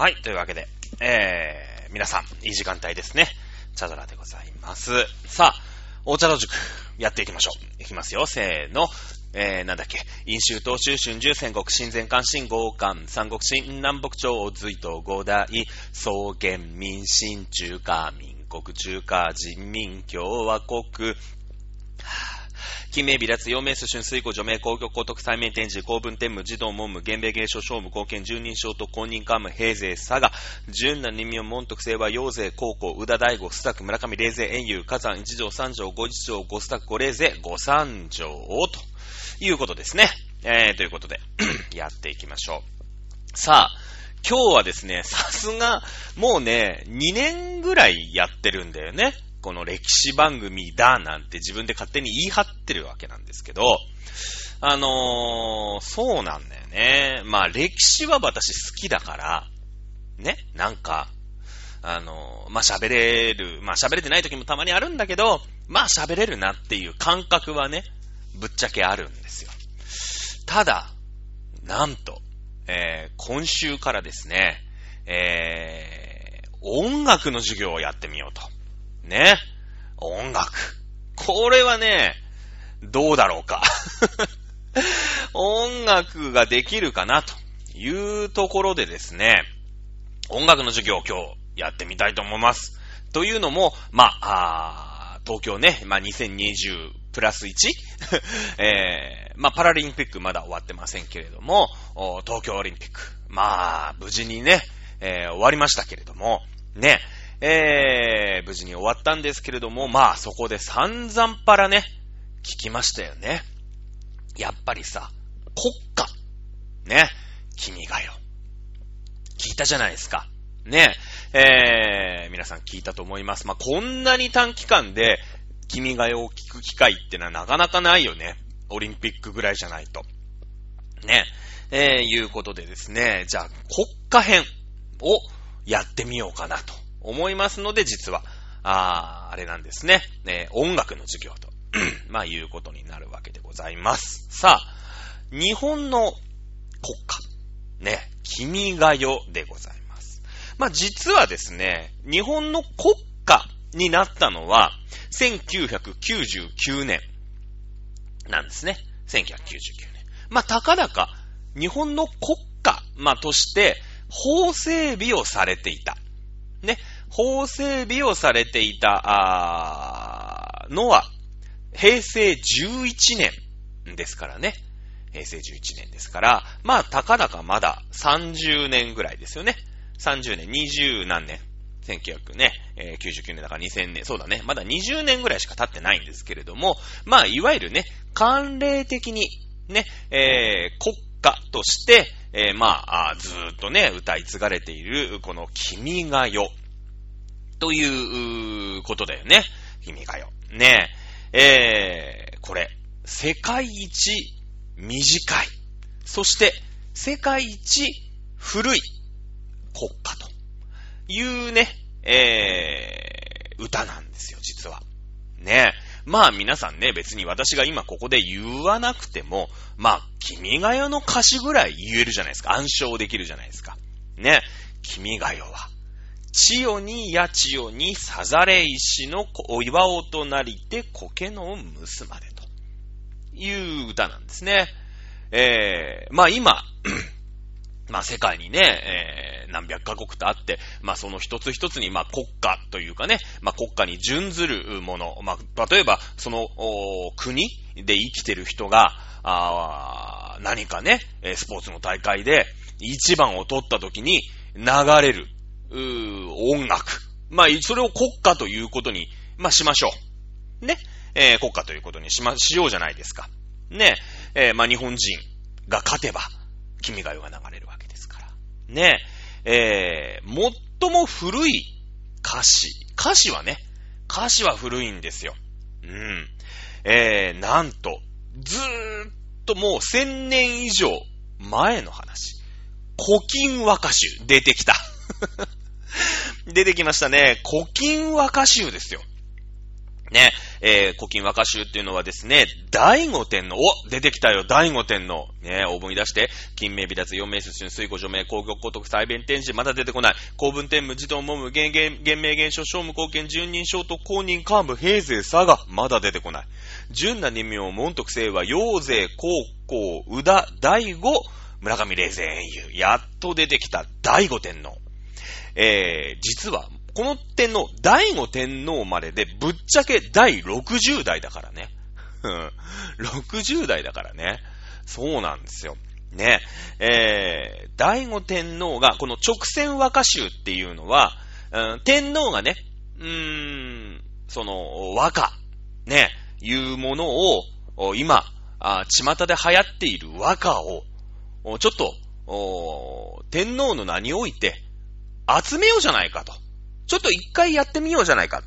はい、というわけで、えー、皆さん、いい時間帯ですね。チャドラでございます。さあ、お茶の塾、やっていきましょう。いきますよ、せーの。えー、なんだっけ、飲州東州春秋戦国新前関新豪関三国新南北朝隋東五代草原民新中華民国中華人民共和国金名微脱、陽明、春水湖、除名、公共、高徳、最面展示、公文天武、児童、文武、源米、芸書、商務、貢献、十人称と公認官務、平勢、佐賀、純な人名、門徳、清和、陽勢、高校、宇田大吾、須作、村上、霊勢、遠遊、火山、一条、三条、五一条、五須作、五霊勢、五三条、ということですね。えー、ということで、やっていきましょう。さあ、今日はですね、さすが、もうね、2年ぐらいやってるんだよね。この歴史番組だなんて自分で勝手に言い張ってるわけなんですけど、あのー、そうなんだよね。まあ歴史は私好きだから、ね、なんか、あのー、まあ喋れる、まあ喋れてない時もたまにあるんだけど、まあ喋れるなっていう感覚はね、ぶっちゃけあるんですよ。ただ、なんと、えー、今週からですね、えー、音楽の授業をやってみようと。ね。音楽。これはね、どうだろうか。音楽ができるかなというところでですね、音楽の授業を今日やってみたいと思います。というのも、まあ、あ東京ね、まあ、2020プラス 1? えー、まあ、パラリンピックまだ終わってませんけれども、東京オリンピック、まあ、無事にね、えー、終わりましたけれども、ね、えー、無事に終わったんですけれども、まあそこで散々パラね、聞きましたよね。やっぱりさ、国歌。ね。君がよ。聞いたじゃないですか。ね。えー、皆さん聞いたと思います。まあ、こんなに短期間で、君がよを聞く機会ってのはなかなかないよね。オリンピックぐらいじゃないと。ね。えー、いうことでですね、じゃあ国歌編をやってみようかなと。思いますので、実は、ああれなんですね。ね音楽の授業と、まあ、いうことになるわけでございます。さあ、日本の国歌、ね、君が代でございます。まあ、実はですね、日本の国歌になったのは、1999年なんですね。1999年。まあ、たかだか、日本の国歌、まあ、として、法整備をされていた。ね、法整備をされていた、あのは、平成11年ですからね。平成11年ですから、まあ、たかだかまだ30年ぐらいですよね。30年、20何年。1900ね、えー、99年だから2000年、そうだね。まだ20年ぐらいしか経ってないんですけれども、まあ、いわゆるね、慣例的に、ね、えー、国家として、えー、まあ、ずーっとね、歌い継がれている、この君が代。ということだよね。君が代。ねえ、えー、これ、世界一短い。そして、世界一古い国家というね、えー、歌なんですよ、実は。ねえまあ皆さんね、別に私が今ここで言わなくても、まあ、君が代の歌詞ぐらい言えるじゃないですか。暗唱できるじゃないですか。ね。君が代は、千代にや千代にさざれ石のお岩おとなりて苔の結までという歌なんですね。えー、まあ今、まあ世界にね、えー、何百カ国とあって、まあその一つ一つにまあ国家というかね、まあ国家に準ずるもの、まあ例えばその国で生きてる人が、あ何かね、スポーツの大会で一番を取った時に流れる、音楽。まあそれを国家ということに、まあしましょう。ね。えー、国家ということにしま、しようじゃないですか。ね。えー、まあ日本人が勝てば、君が代が流れる。ねえ、えー、最も古い歌詞。歌詞はね、歌詞は古いんですよ。うん。えー、なんと、ずーっともう千年以上前の話。古今和歌集出てきた。出てきましたね。古今和歌集ですよ。ね。えー、古今和歌集っていうのはですね、第五天皇、お出てきたよ、第五天皇。ね、応募に出して、金名微脱、四名出春、水庫除名、工業高徳、再弁天使、まだ出てこない。公文天武、児童文武、原原、原名原書、商務貢献、十人小と公認幹部、平勢佐賀、まだ出てこない。純な二名、門徳清和、陽勢、高校、宇田、第五、村上霊前英雄。やっと出てきた第五天皇。えー、実は、この天皇、第五天皇までで、ぶっちゃけ第60代だからね。60代だからね。そうなんですよ。ね。えー、第五天皇が、この直線和歌集っていうのは、うん、天皇がね、うーん、その、和歌、ね、いうものを、今、あ巷で流行っている和歌を、ちょっと、天皇の名において、集めようじゃないかと。ちょっと一回やってみようじゃないかっ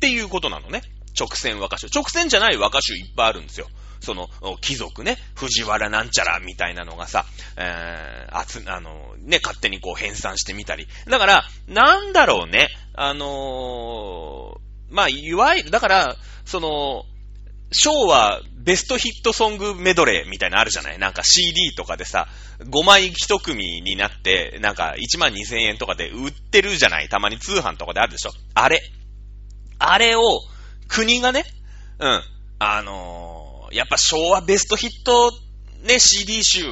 ていうことなのね。直線和歌集。直線じゃない和歌集いっぱいあるんですよ。その、貴族ね、藤原なんちゃらみたいなのがさ、えー、あつ、あの、ね、勝手にこう編纂してみたり。だから、なんだろうね、あのー、まあ、いわゆる、だから、その、昭和ベストヒットソングメドレーみたいなのあるじゃない？なんか CD とかでさ、5枚1組になって、なんか1万2000円とかで売ってるじゃない？たまに通販とかであるでしょ？あれ。あれを、国がね、うん、あのー、やっぱ昭和ベストヒットね、CD 集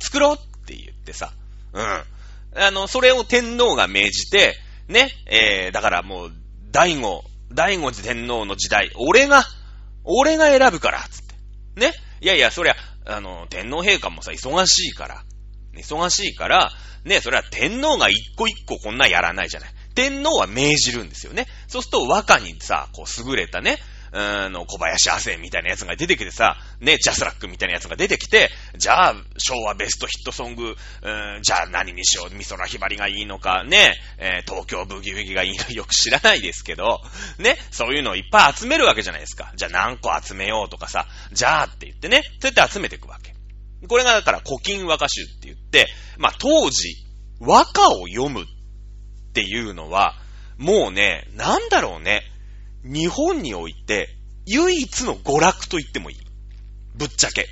作ろうって言ってさ、うん。あの、それを天皇が命じて、ね、えー、だからもう、第五、第五次天皇の時代、俺が、俺が選ぶから、つって。ね。いやいや、そりゃ、あの、天皇陛下もさ、忙しいから。忙しいから、ね、それは天皇が一個一個こんなやらないじゃない。天皇は命じるんですよね。そうすると和歌にさ、こう優れたね、あの、小林亜生みたいなやつが出てきてさ、ね、ジャスラックみたいなやつが出てきて、じゃあ、昭和ベストヒットソング、うん、じゃあ何にしよう、美空ひばりがいいのか、ね、えー、東京ブギウギがいいのよく知らないですけど、ね、そういうのをいっぱい集めるわけじゃないですか。じゃあ何個集めようとかさ、じゃあって言ってね、そうやって集めていくわけ。これがだから古今和歌集って言って、まあ当時、和歌を読むっていうのは、もうね、なんだろうね。日本において唯一の娯楽と言ってもいい。ぶっちゃけ。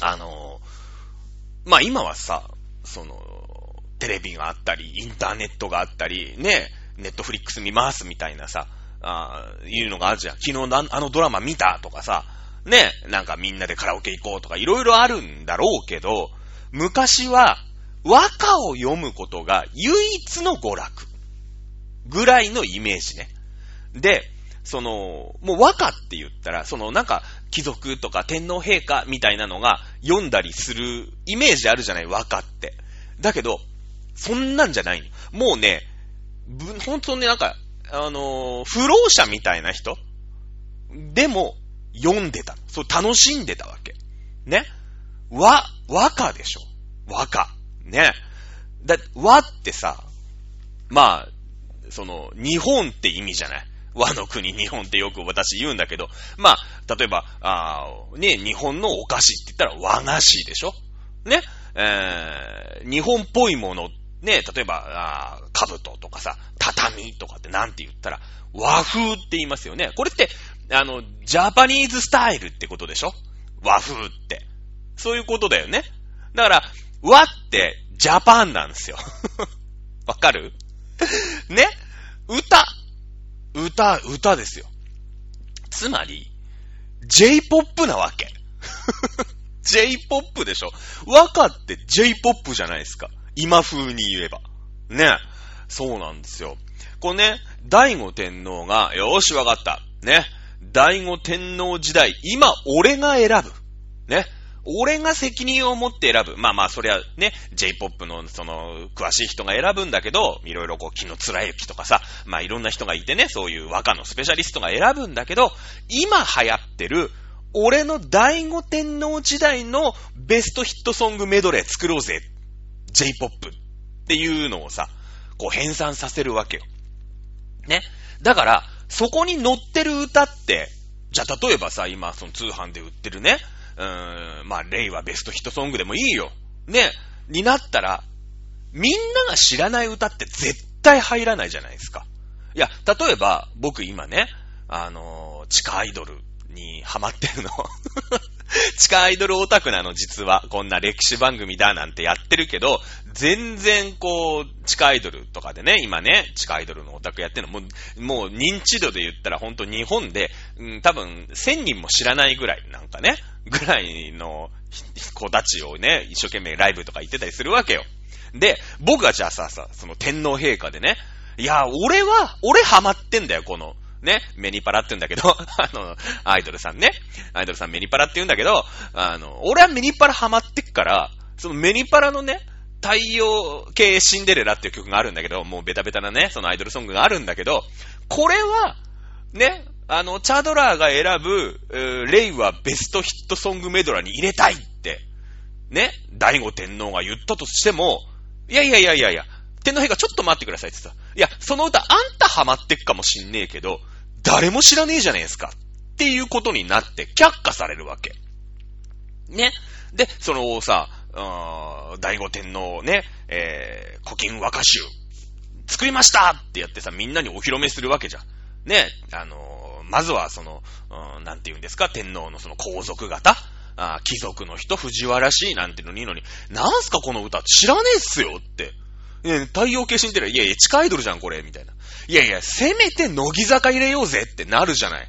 あの、まあ、今はさ、その、テレビがあったり、インターネットがあったり、ね、ネットフリックス見ますみたいなさ、あいうのがあるじゃん。昨日あのドラマ見たとかさ、ね、なんかみんなでカラオケ行こうとかいろいろあるんだろうけど、昔は和歌を読むことが唯一の娯楽ぐらいのイメージね。で、その、もう和歌って言ったら、そのなんか貴族とか天皇陛下みたいなのが読んだりするイメージあるじゃない、和歌って。だけど、そんなんじゃないのもうね、本当になんか、あのー、不老者みたいな人？でも読んでた。そう、楽しんでたわけ。ね？和、和歌でしょ。和歌。ね？だ、和ってさ、まあ、その、日本って意味じゃない？和の国日本ってよく私言うんだけど、まあ、例えば、あね、日本のお菓子って言ったら和菓子でしょ？ね、えー、日本っぽいもの、ね、例えば、あ兜とかさ、畳とかってなんて言ったら、和風って言いますよね。これって、あの、ジャパニーズスタイルってことでしょ？和風って。そういうことだよね。だから、和ってジャパンなんですよ。わかる？ね？歌。歌、歌ですよ。つまり、J-POP なわけ。J-POP でしょ。和歌って J-POP じゃないですか。今風に言えば。ね。そうなんですよ。これね、第五天皇が、よーしわかった。ね。第五天皇時代、今俺が選ぶ。ね。俺が責任を持って選ぶ。まあまあ、そりゃね、J-POP のその、詳しい人が選ぶんだけど、いろいろこう、木の貫之とかさ、まあいろんな人がいてね、そういう和歌のスペシャリストが選ぶんだけど、今流行ってる、俺の第五天皇時代のベストヒットソングメドレー作ろうぜ。J-POP っていうのをさ、こう編纂させるわけよ。ね。だから、そこに載ってる歌って、じゃあ例えばさ、今その通販で売ってるね、うーん、まあ、令和ベストヒットソングでもいいよ。ね、になったら、みんなが知らない歌って絶対入らないじゃないですか。いや、例えば、僕今ね、あの、地下アイドルにハマってるの。地下アイドルオタクなの、実は。こんな歴史番組だなんてやってるけど、全然こう、地下アイドルとかでね、今ね、地下アイドルのオタクやってるの、もう、もう認知度で言ったらほんと日本で、うん、多分1000人も知らないぐらい、なんかね、ぐらいの子たちをね、一生懸命ライブとか行ってたりするわけよ。で、僕がじゃあさ、さ、その天皇陛下でね、いや、俺は、俺ハマってんだよ、この、ね、メニパラって言うんだけど、あの、アイドルさんね。アイドルさんメニパラって言うんだけど、あの、俺はメニパラハマってっから、そのメニパラのね、太陽系シンデレラっていう曲があるんだけど、もうベタベタなね、そのアイドルソングがあるんだけど、これは、ね、あの、チャドラーが選ぶ、レイはベストヒットソングメドラに入れたいって、ね、大悟天皇が言ったとしても、いやいやいやいやいや、天皇陛下ちょっと待ってくださいってさ、いや、その歌あんたハマってっかもしんねえけど、誰も知らねえじゃねえですか。っていうことになって却下されるわけ。ね。で、そのさ、第五天皇ね、えー、古今和歌集、作りましたってやってさ、みんなにお披露目するわけじゃん。ね、あのー、まずはその、うん、なんて言うんですか、天皇のその皇族型あ貴族の人、藤原氏なんていうのにいいのに、なんすかこの歌知らねえっすよって。え、太陽系死んでる。いやいや、地下アイドルじゃん、これ、みたいな。いやいや、せめて乃木坂入れようぜってなるじゃない。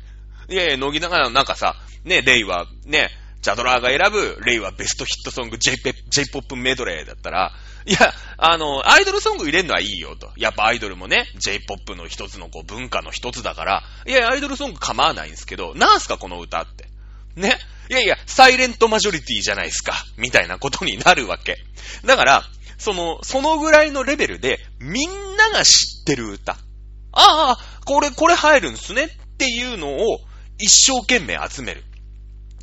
いやいや、乃木坂なんかさ、ね、レイは、ね、チャドラーが選ぶ、レイはベストヒットソング J-POP メドレーだったら、いや、あの、アイドルソング入れんのはいいよと。やっぱアイドルもね、J-POP の一つのこう文化の一つだから、いや、アイドルソング構わないんですけど、なんすかこの歌って。ね。いやいや、サイレントマジョリティじゃないですか。みたいなことになるわけ。だから、その、そのぐらいのレベルで、みんなが知ってる歌。ああ、これ、これ入るんすねっていうのを一生懸命集める。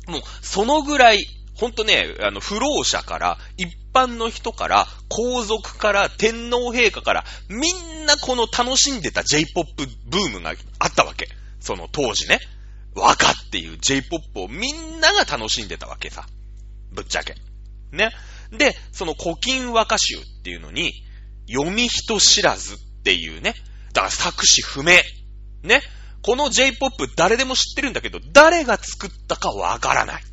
もう、そのぐらい、ほんとね、あの、不老者から、一般の人から、皇族から、天皇陛下から、みんなこの楽しんでた J-POP ブームがあったわけ。その当時ね。和歌っていう J-POP をみんなが楽しんでたわけさ。ぶっちゃけ。ね。で、その古今和歌集っていうのに、読み人知らずっていうね。だから作詞不明。ね。この J-POP 誰でも知ってるんだけど、誰が作ったかわからない。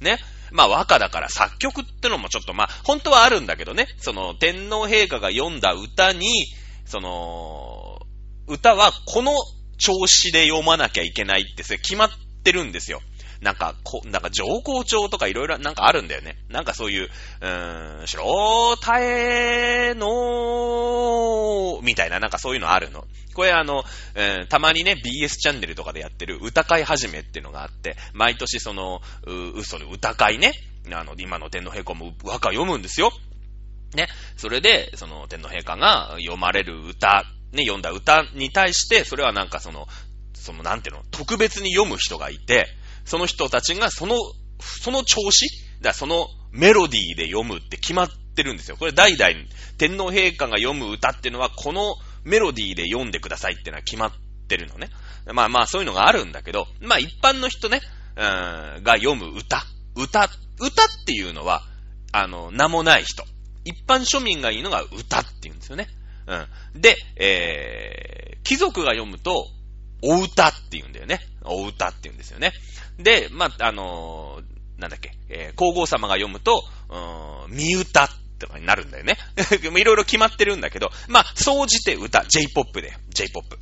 ね。まあ和歌だから作曲ってのもちょっとまあ本当はあるんだけどね。その天皇陛下が読んだ歌に、その、歌はこの調子で読まなきゃいけないって決まってるんですよ。なんか、こ、なんか上皇調とかいろいろなんかあるんだよね。なんかそういう、うーん、白たえのーみたいな、なんかそういうのあるの。これあの、えー、たまにね、BS チャンネルとかでやってる歌会始めっていうのがあって、毎年その、う、嘘の歌会ね、あの、今の天皇陛下も和歌読むんですよ。ね。それで、その天皇陛下が読まれる歌、ね、読んだ歌に対して、それはなんかその、そのなんていうの、特別に読む人がいて、その人たちがその、その調子だそのメロディーで読むって決まってるんですよ。これ代々天皇陛下が読む歌っていうのはこのメロディーで読んでくださいっていうのは決まってるのね。まあまあそういうのがあるんだけど、まあ一般の人ね、うーん、が読む歌。歌、歌っていうのは、あの、名もない人。一般庶民が言うのが歌って言うんですよね。うん。で、えー、貴族が読むと、お歌って言うんだよね。お歌って言うんですよね。で、まあ、あのー、なんだっけ、えー、皇后様が読むと、うーん、見歌とかになるんだよね。いろいろ決まってるんだけど、まあ、総じて歌、J-POP で、J-POP。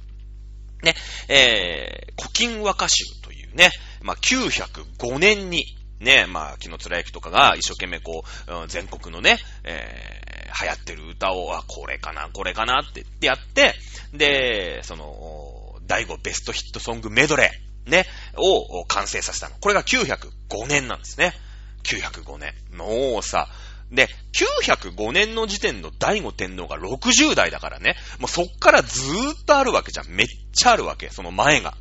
ね、えー、古今和歌集というね、まあ、905年に、ね、まあ、木の貫之とかが一生懸命こう、全国のね、えー、流行ってる歌を、あ、これかな、これかなってやって、で、その、第5ベストヒットソングメドレー、ね、を完成させたの。これが905年なんですね。905年。もうさ、で、905年の時点の第五天皇が60代だからね、もうそっからずーっとあるわけじゃん。めっちゃあるわけ、その前が。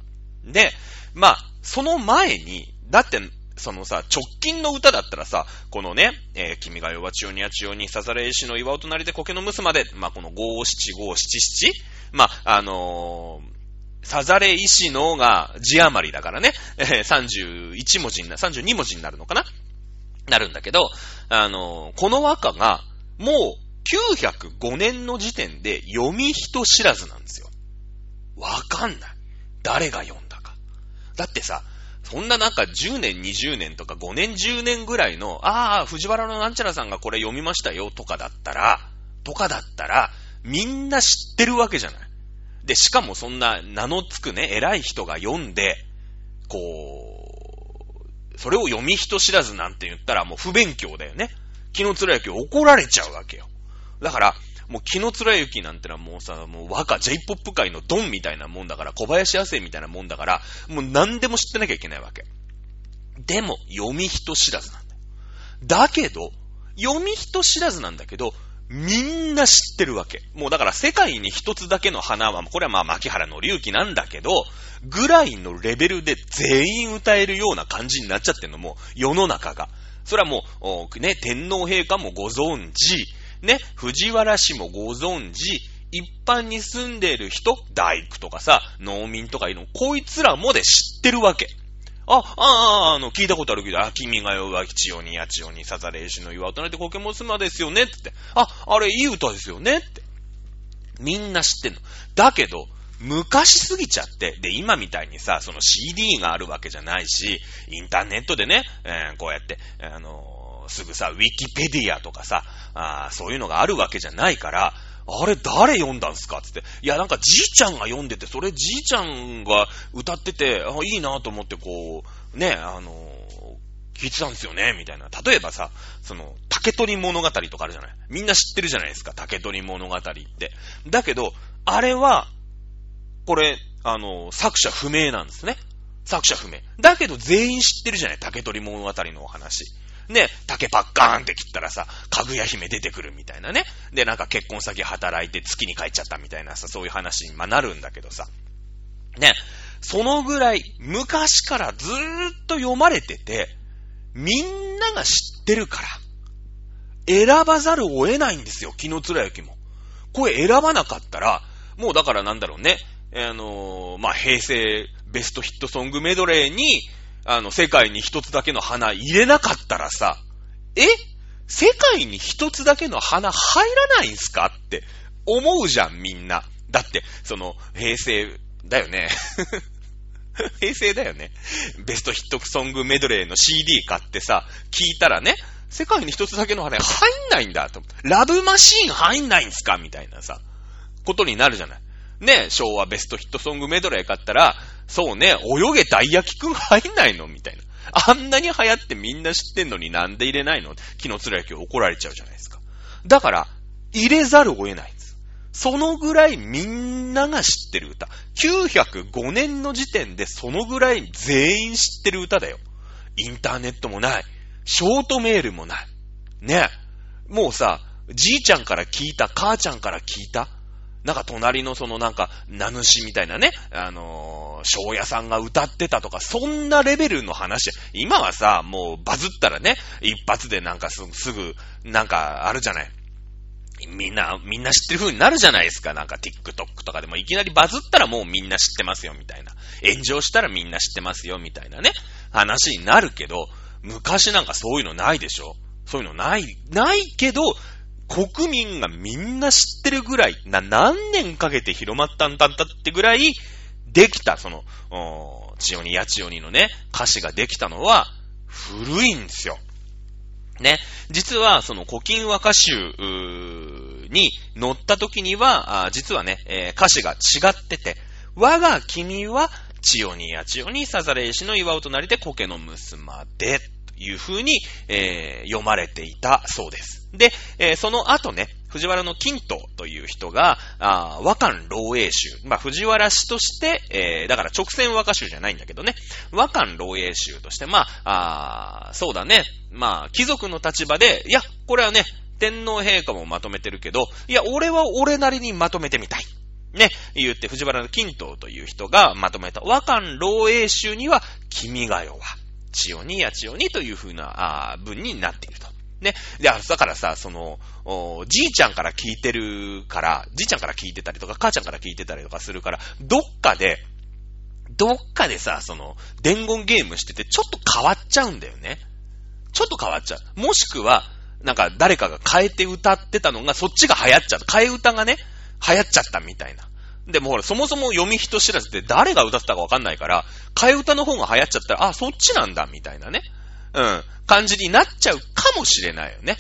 で、まあ、その前に、だって、そのさ、直近の歌だったらさ、このね、えー、君が弱ちよにやちよに、さざれ石の岩を隣で苔の結まで、まあ、この五七五七七、まあ、あのー、サザレ石のが字余りだからね、31文字になる、32文字になるのかな？なるんだけど、あの、この和歌が、もう905年の時点で読み人知らずなんですよ。わかんない。誰が読んだか。だってさ、そんななんか10年、20年とか5年、10年ぐらいの、ああ、藤原のなんちゃらさんがこれ読みましたよとかだったら、とかだったら、みんな知ってるわけじゃない。で、しかもそんな名のつくね、偉い人が読んで、こう、それを読み人知らずなんて言ったらもう不勉強だよね。木の貫之怒られちゃうわけよ。だから、もう木の貫之なんてのはもうさ、もう和歌、J-POP 界のドンみたいなもんだから、小林亜生みたいなもんだから、もう何でも知ってなきゃいけないわけ。でも、読み人知らずなんだよ。だけど、読み人知らずなんだけど、みんな知ってるわけ。もうだから世界に一つだけの花は、これはまあ牧原の隆起なんだけど、ぐらいのレベルで全員歌えるような感じになっちゃってんのも、世の中が。それはもう、ね、天皇陛下もご存知、ね、藤原氏もご存知、一般に住んでる人、大工とかさ、農民とかいるの、こいつらもで知ってるわけ。あ、ああ、あの、聞いたことあるけど、あ、君が代は吉よにやちよにさざれしの岩となってコケモスマですよねって。あ、あれいい歌ですよねって。みんな知ってんの。だけど、昔すぎちゃって、で、今みたいにさ、その CD があるわけじゃないし、インターネットでね、えー、こうやって、あのー、すぐさ、ウィキペディアとかさ、あそういうのがあるわけじゃないから、あれ誰読んだんすか？つって。いや、なんかじいちゃんが読んでて、それじいちゃんが歌ってて、あ、いいなと思ってこう、ね、あの、聞いてたんですよね、みたいな。例えばさ、その、竹取物語とかあるじゃない？みんな知ってるじゃないですか、竹取物語って。だけど、あれは、これ、あの、作者不明なんですね。作者不明。だけど全員知ってるじゃない？竹取物語のお話。ね、竹パッカーンって切ったらさ、かぐや姫出てくるみたいなね。で、なんか結婚先働いて月に帰っちゃったみたいなさ、そういう話に、まあ、なるんだけどさ。ね、そのぐらい昔からずーっと読まれてて、みんなが知ってるから、選ばざるを得ないんですよ、木の貫之も。これ選ばなかったら、もうだからなんだろうね、あのー、まあ、平成ベストヒットソングメドレーに、あの、世界に一つだけの花入れなかったらさ、え？世界に一つだけの花入らないんすか？って思うじゃん、みんな。だって、その、平成だよね。平成だよね。ベストヒットソングメドレーの CD 買ってさ、聞いたらね、世界に一つだけの花入んないんだと。ラブマシーン入んないんすか？みたいなさ、ことになるじゃない。ね、昭和ベストヒットソングメドレー買ったら、そうね、泳げたい焼きくん入んないのみたいな。あんなに流行ってみんな知ってんのになんで入れないの？木の貫之怒られちゃうじゃないですか。だから、入れざるを得ないんです。そのぐらいみんなが知ってる歌。905年の時点でそのぐらい全員知ってる歌だよ。インターネットもない。ショートメールもない。ね。もうさ、じいちゃんから聞いた、母ちゃんから聞いた、なんか隣のそのなんか、名主みたいなね、あのー、庄屋さんが歌ってたとか、そんなレベルの話。今はさ、もうバズったらね、一発でなんかすぐ、なんかあるじゃない。みんな、みんな知ってる風になるじゃないですか。なんか TikTok とかでもいきなりバズったらもうみんな知ってますよ、みたいな。炎上したらみんな知ってますよ、みたいなね。話になるけど、昔なんかそういうのないでしょそういうのない、ないけど、国民がみんな知ってるぐらい、な、何年かけて広まったんだったってぐらい、できた、その、千代にや千代にのね、歌詞ができたのは、古いんですよ。ね。実は、その古今和歌集に乗った時には、実はね、えー、歌詞が違ってて、我が君は、千代にや千代にさざれ石の岩尾となりで苔の娘で、いう風に、えー、読まれていたそうです。で、えー、その後ね、藤原の金刀という人が、あ和漢漏英集。まあ、藤原氏として、えー、だから直線和歌集じゃないんだけどね。和漢漏英集として、まあ、あそうだね。まあ、貴族の立場で、いや、これはね、天皇陛下もまとめてるけど、いや、俺は俺なりにまとめてみたい。ね、言って藤原の金刀という人がまとめた和漢漏英集には、君が代は、千代にや千代にという風なあ文になっていると。ね。で、だからさ、その、じいちゃんから聞いてるから、じいちゃんから聞いてたりとか、母ちゃんから聞いてたりとかするから、どっかで、どっかでさ、その、伝言ゲームしてて、ちょっと変わっちゃうんだよね。ちょっと変わっちゃう。もしくは、なんか誰かが変えて歌ってたのが、そっちが流行っちゃった。替え歌がね、流行っちゃったみたいな。でもほら、そもそも読み人知らずって誰が歌ってたかわかんないから、替え歌の方が流行っちゃったら、あ、そっちなんだ、みたいなね。うん。感じになっちゃうかもしれないよね。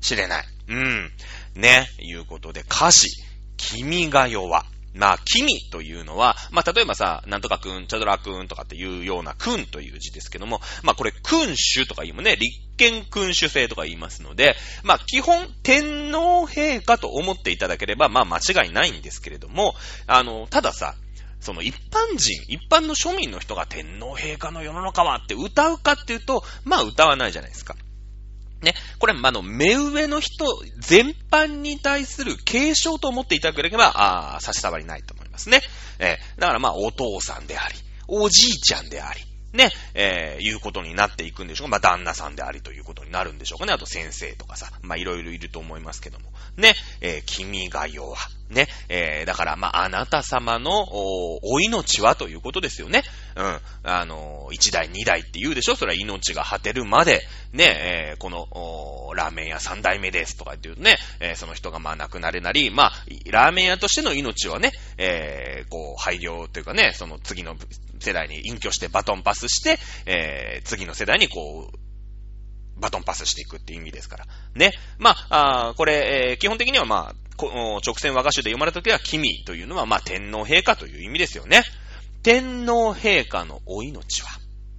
知れない。うん。ね。いうことで、歌詞。君が代は。まあ、君というのは、まあ、例えばさ、なんとかくん、チャドラくんとかっていうようなくんという字ですけども、まあ、これ、君主とか言うもね、立憲君主制とか言いますので、まあ、基本、天皇陛下と思っていただければ、まあ、間違いないんですけれども、あの、たださ、その一般人、一般の庶民の人が天皇陛下の世の中はって歌うかっていうと、まあ歌わないじゃないですか。ね。これ、まあの、目上の人全般に対する継承と思っていただければ、ああ、差し障りないと思いますね。えー、だからま、お父さんであり、おじいちゃんであり、ね、えー、いうことになっていくんでしょうか。まあ、旦那さんでありということになるんでしょうかね。あと先生とかさ、まあ、いろいろいると思いますけども。ね、えー、君が代は、ね、えー、だから、まあ、あなた様の、お、お命はということですよね。うん。あの、一代二代って言うでしょそれは命が果てるまで、ね、えー、この、お、ラーメン屋三代目ですとか言ってうね、えー、その人がま亡くなれなり、まあ、ラーメン屋としての命はね、えー、こう、廃業というかね、その次の世代に隠居してバトンパスして、えー、次の世代にこう、バトンパスしていくっていう意味ですから。ね。まあ、あこれ、えー、基本的にはまあ、直線和歌集で読まれたときは、君というのは、まあ、天皇陛下という意味ですよね。天皇陛下のお命は、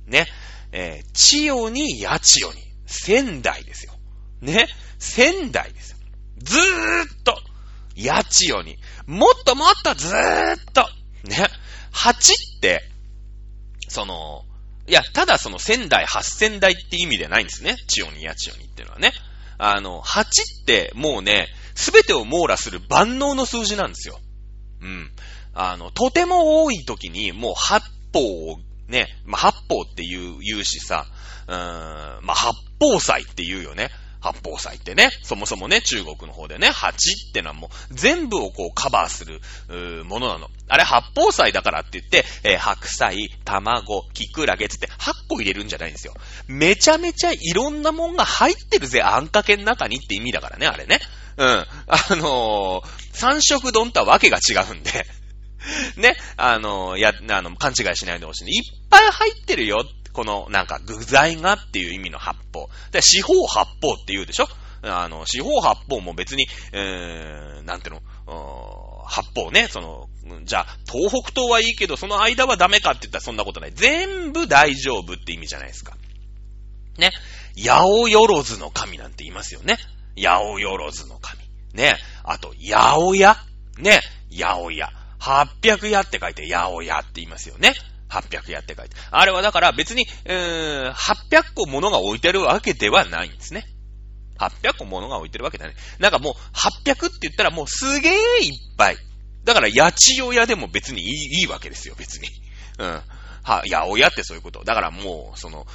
ね、えー、千代に八千代に、仙台ですよ。ね、仙台ですよ。ずーっと、八千代に、もっともっとずーっと、ね、八って、その、いや、ただその仙台八千台って意味ではないんですね。千代に八千代にっていうのはね。あの、八ってもうね、すべてを網羅する万能の数字なんですよ。うん。あの、とても多い時にもう八方をね、まあ、八方っていう、言うしさ、うーん、まあ、八方祭って言うよね。八宝祭ってね、そもそもね、中国の方でね、八ってのはもう全部をこうカバーする、うものなの。あれ八宝祭だからって言って、えー、白菜、卵、キクラゲつって8個入れるんじゃないんですよ。めちゃめちゃいろんなもんが入ってるぜ、あんかけの中にって意味だからね、あれね。うん。あのー、三色丼とはわけが違うんで ね、あのー、や、あの、勘違いしないでほしいね。いっぱい入ってるよこのなんか具材がっていう意味の八方。で、四方八方って言うでしょ？あの、四方八方も別に、えー、なんていうの、八方ね、その、じゃあ、東北東はいいけど、その間はダメかって言ったらそんなことない。全部大丈夫って意味じゃないですか。ね。八百万の神なんて言いますよね。八百万の神。ね。あと、八百屋。ね。八百屋。八百屋って書いて八百屋って言いますよね。800やって書いて。あれはだから別に、うーん、800個物が置いてるわけではないんですね。800個物が置いてるわけだね。なんかもう、800って言ったらもうすげーいっぱい。だから、八千代屋でも別にいいいいわけですよ、別に。うん。は、八百屋ってそういうこと。だからもう、その、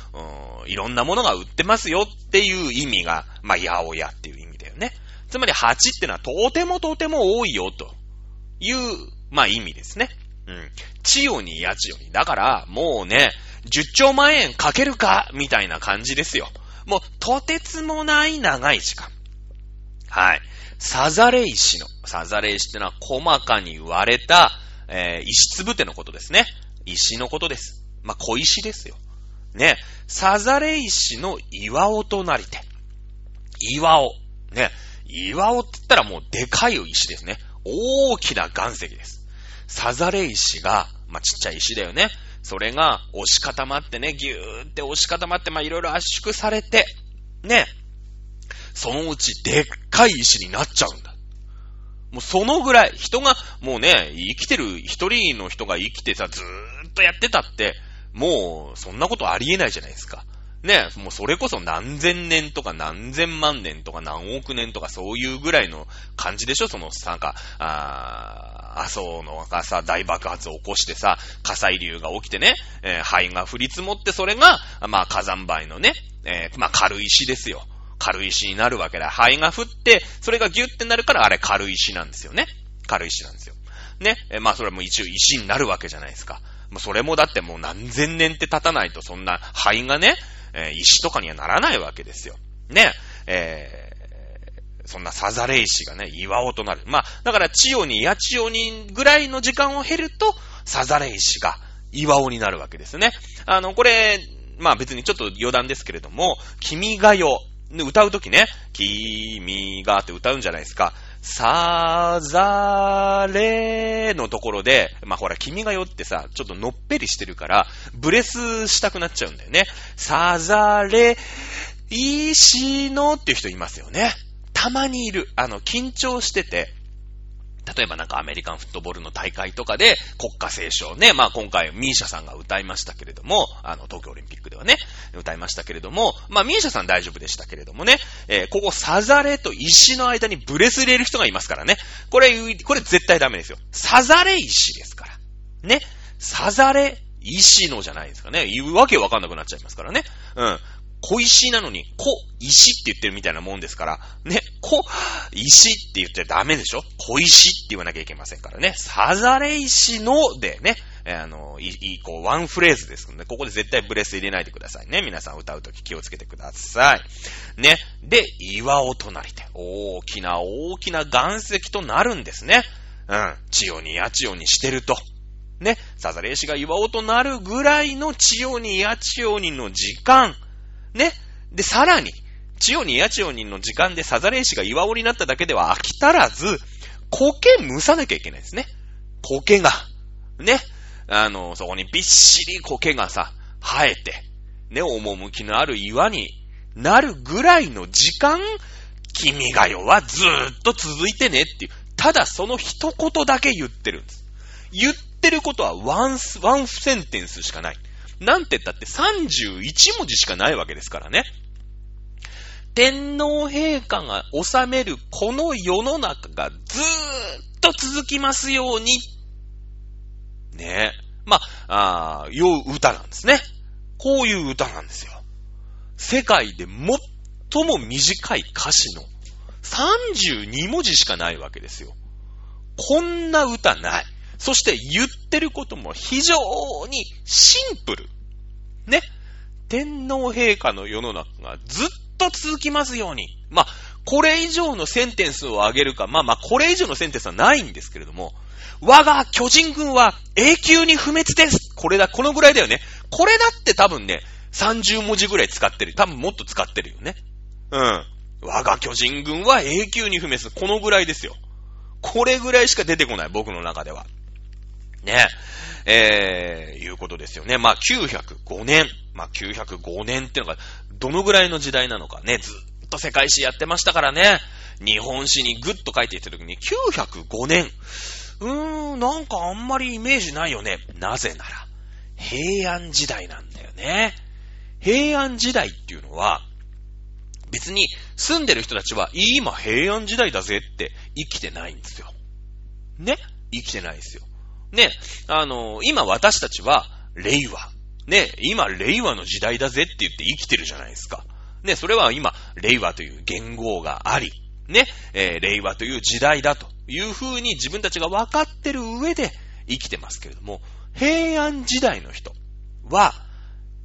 うん、いろんなものが売ってますよっていう意味が、まあ、八百屋っていう意味だよね。つまり、8ってのはとてもとても多いよ、という、まあ、意味ですね。うん。千代に八千代に。だから、もうね、10兆万円かけるか、みたいな感じですよ。もう、とてつもない長い時間。はい。サザレ石の、サザレ石ってのは細かに割れた、えー、石粒てのことですね。石のことです。まあ、小石ですよ。ね。サザレ石の岩尾となりて。岩尾。ね。岩尾って言ったらもうでかい石ですね。大きな岩石です。サザレ石が、まあ、ちっちゃい石だよね。それが押し固まってね、ぎゅーって押し固まって、ま、いろいろ圧縮されて、ね。そのうちでっかい石になっちゃうんだ。もうそのぐらい、人が、もうね、生きてる、一人の人が生きてさ、ずーっとやってたって、もう、そんなことありえないじゃないですか。ね、もうそれこそ何千年とか何千万年とか何億年とかそういうぐらいの感じでしょ？その、なんか、あ麻生のがさ、大爆発を起こしてさ、火砕流が起きてね、えー、灰が降り積もってそれが、まあ火山灰のね、えー、まあ軽石ですよ。軽石になるわけだ。灰が降って、それがギュッてなるからあれ軽石なんですよね。軽石なんですよ。ね？えー、まあそれも一応石になるわけじゃないですか。もうそれもだってもう何千年って経たないとそんな灰がね、えー、石とかにはならないわけですよ。ね。えそんなサザレ石がね、岩尾となる。まあ、だから千代に八千代にぐらいの時間を経ると、サザレ石が岩尾になるわけですね。あの、これ、まあ別にちょっと余談ですけれども、君が代。歌うときね、君がって歌うんじゃないですか。さざれのところで、まあ、ほら、君が酔ってさ、ちょっとのっぺりしてるから、ブレスしたくなっちゃうんだよね。さざれ、いしのっていう人いますよね。たまにいる。あの、緊張してて、例えばなんかアメリカンフットボールの大会とかで国歌斉唱ね、まあ今回ミーシャさんが歌いましたけれども、あの東京オリンピックではね、歌いましたけれども、まあミーシャさん大丈夫でしたけれどもね、えー、ここサザレと石の間にブレス入れる人がいますからね。これ、これ絶対ダメですよ。サザレ石ですから。ね。サザレ石のじゃないですかね。言うわけわかんなくなっちゃいますからね。うん。小石なのに、小石って言ってるみたいなもんですから、ね、小石って言ってダメでしょ？小石って言わなきゃいけませんからね。サザレ石のでね、あの、いい、こう、ワンフレーズですので、ここで絶対ブレス入れないでくださいね。皆さん歌うとき気をつけてください。ね。で、岩を隣で、大きな大きな岩石となるんですね。うん。千代に八千代にしてると。ね。サザレ石が岩尾となるぐらいの千代に八千代にの時間。ね。で、さらに、千代に八千代にの時間でサザレ石が岩尾になっただけでは飽き足らず、苔蒸さなきゃいけないですね。苔が。ね。あの、そこにびっしり苔がさ、生えて、ね、趣のある岩になるぐらいの時間、君が代はずーっと続いてねっていう。ただその一言だけ言ってるんです。言ってることはワンス、ワンセンテンスしかない。なんて言ったって31文字しかないわけですからね。天皇陛下が治めるこの世の中がずーっと続きますように。ねえ。まあ、あう歌なんですね。こういう歌なんですよ。世界で最も短い歌詞の32文字しかないわけですよ。こんな歌ない。そして言ってることも非常にシンプル。ね。天皇陛下の世の中がずっと続きますように。まあ、これ以上のセンテンスを上げるか、まあまあ、これ以上のセンテンスはないんですけれども、我が巨人軍は永久に不滅ですこれだ、このぐらいだよね。これだって多分ね、30文字ぐらい使ってる。多分もっと使ってるよね。うん。我が巨人軍は永久に不滅。このぐらいですよ。これぐらいしか出てこない、僕の中では。ね。えー、いうことですよね。まあ、905年。まあ、905年っていうのが、どのぐらいの時代なのかね、ずっと世界史やってましたからね。日本史にぐっと書いていったときに、905年。うーん、なんかあんまりイメージないよね。なぜなら、平安時代なんだよね。平安時代っていうのは、別に住んでる人たちは、今平安時代だぜって生きてないんですよ。ね？生きてないですよ。ね、あの、今私たちは、令和。ね、今、令和の時代だぜって言って生きてるじゃないですか。ね、それは今、令和という言語があり、ね、えー、令和という時代だというふうに自分たちが分かってる上で生きてますけれども、平安時代の人は、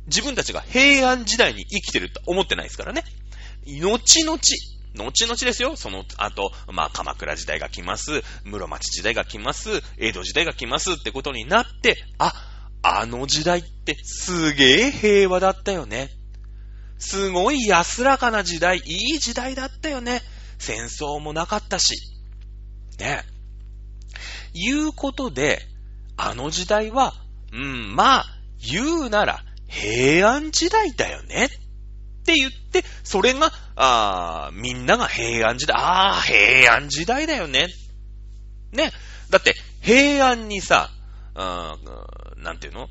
自分たちが平安時代に生きてると思ってないですからね。後々、後々ですよ。その後、まあ、鎌倉時代が来ます。室町時代が来ます。江戸時代が来ますってことになって、あ、あの時代ってすげえ平和だったよね。すごい安らかな時代、いい時代だったよね。戦争もなかったし。ね。いうことで、あの時代は、うん、まあ、言うなら平安時代だよね。って言って、それが、ああみんなが平安時代、ああ、平安時代だよね。ね。だって、平安にさ、あなんていうの？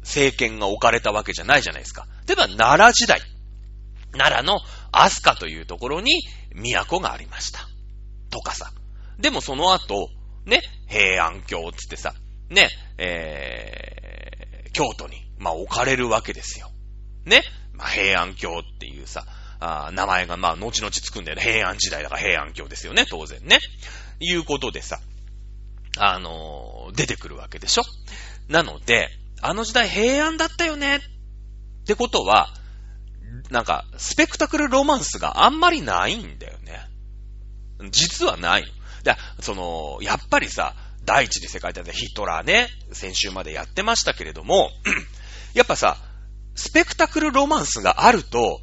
政権が置かれたわけじゃないじゃないですか。例えば、奈良時代。奈良の飛鳥というところに都がありました。とかさ。でもその後、ね、平安京つってさ、ね、えー、京都に、まあ置かれるわけですよ。ね。まあ、平安京っていうさ、あ名前がまあ、後々つくんだよね。平安時代だから平安京ですよね、当然ね。いうことでさ、あのー、出てくるわけでしょなので、あの時代平安だったよねってことは、なんか、スペクタクルロマンスがあんまりないんだよね。実はない。だその、やっぱりさ、第一次世界大戦ヒトラーね、先週までやってましたけれども、やっぱさ、スペクタクルロマンスがあると、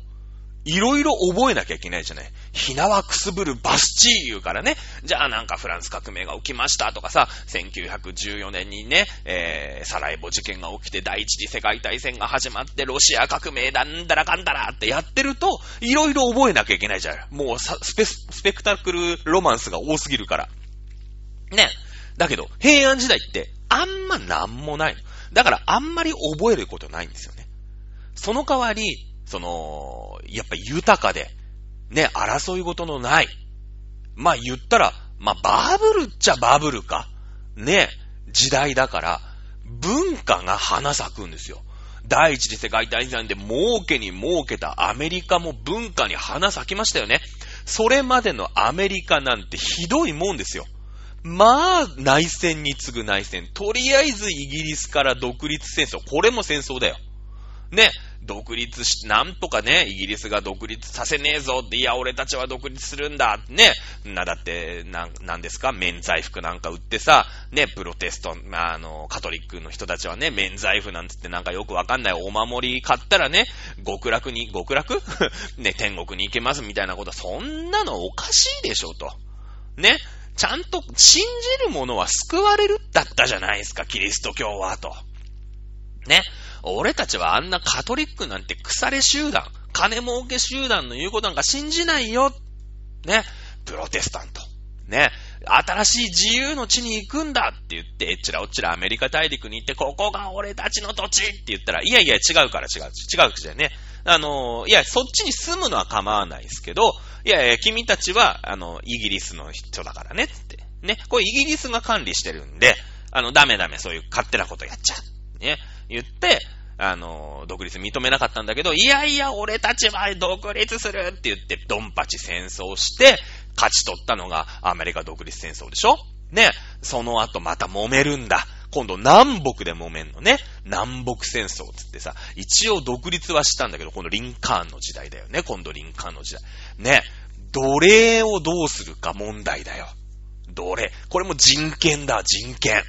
いろいろ覚えなきゃいけないじゃない。ひなわくすぶるバスチー言うからね。じゃあなんかフランス革命が起きましたとかさ、1914年にね、えー、サラエボ事件が起きて第一次世界大戦が始まってロシア革命だんだらかんだらってやってると、いろいろ覚えなきゃいけないじゃん。もうスペ、スペクタクルロマンスが多すぎるから。ね。だけど、平安時代ってあんまなんもないの。だからあんまり覚えることないんですよね。その代わり、その、やっぱ豊かで、ね、争い事のない。まあ言ったら、まあバブルっちゃバブルか。ね、時代だから、文化が花咲くんですよ。第一次世界大戦で儲けに儲けたアメリカも文化に花咲きましたよね。それまでのアメリカなんてひどいもんですよ。まあ、内戦に次ぐ内戦。とりあえずイギリスから独立戦争。これも戦争だよ。ね。独立し、なんとかね、イギリスが独立させねえぞって、いや、俺たちは独立するんだってね。な、だって、な、なんですか？免罪服なんか売ってさ、ね、プロテスト、まあ、あの、カトリックの人たちはね、免罪符なんつってなんかよくわかんないお守り買ったらね、極楽に、極楽？ね、天国に行けますみたいなこと、そんなのおかしいでしょ、と。ね。ちゃんと信じる者は救われるだったじゃないですか、キリスト教は、と。ね。俺たちはあんなカトリックなんて腐れ集団、金儲け集団の言うことなんか信じないよ。ね。プロテスタント。ね。新しい自由の地に行くんだって言って、えっちらおっちらアメリカ大陸に行って、ここが俺たちの土地って言ったら、いやいや違うから違う。違う口でね。あの、いや、そっちに住むのは構わないですけど、いやいや、君たちは、あの、イギリスの人だからね、って。ね。これイギリスが管理してるんで、あの、ダメダメ、そういう勝手なことやっちゃう。ね。言って、あの、独立認めなかったんだけど、いやいや、俺たちは独立するって言って、ドンパチ戦争して、勝ち取ったのがアメリカ独立戦争でしょ？ね。その後また揉めるんだ。今度南北で揉めんのね。南北戦争つってさ、一応独立はしたんだけど、このリンカーンの時代だよね。今度リンカーンの時代。ね。奴隷をどうするか問題だよ。奴隷。これも人権だ、人権。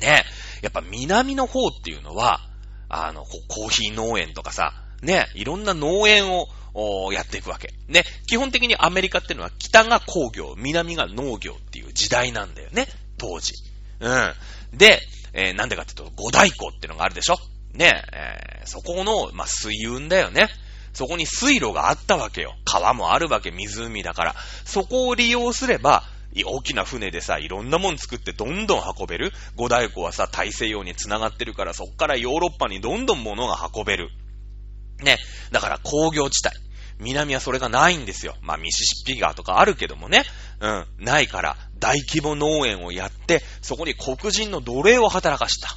ね。やっぱ南の方っていうのは、あの、コーヒー農園とかさ、ね、いろんな農園をやっていくわけ。ね、基本的にアメリカっていうのは北が工業、南が農業っていう時代なんだよね、当時。うん。で、えー、なんでかっていうと、五大湖っていうのがあるでしょ？ね、えー、そこの、まあ、水運だよね。そこに水路があったわけよ。川もあるわけ、湖だから。そこを利用すれば、大きな船でさ、いろんなもん作ってどんどん運べる。五大湖はさ、大西洋に繋がってるから、そっからヨーロッパにどんどん物が運べる。ね。だから工業地帯。南はそれがないんですよ。まあ、ミシシッピ川とかあるけどもね。うん。ないから、大規模農園をやって、そこに黒人の奴隷を働かした。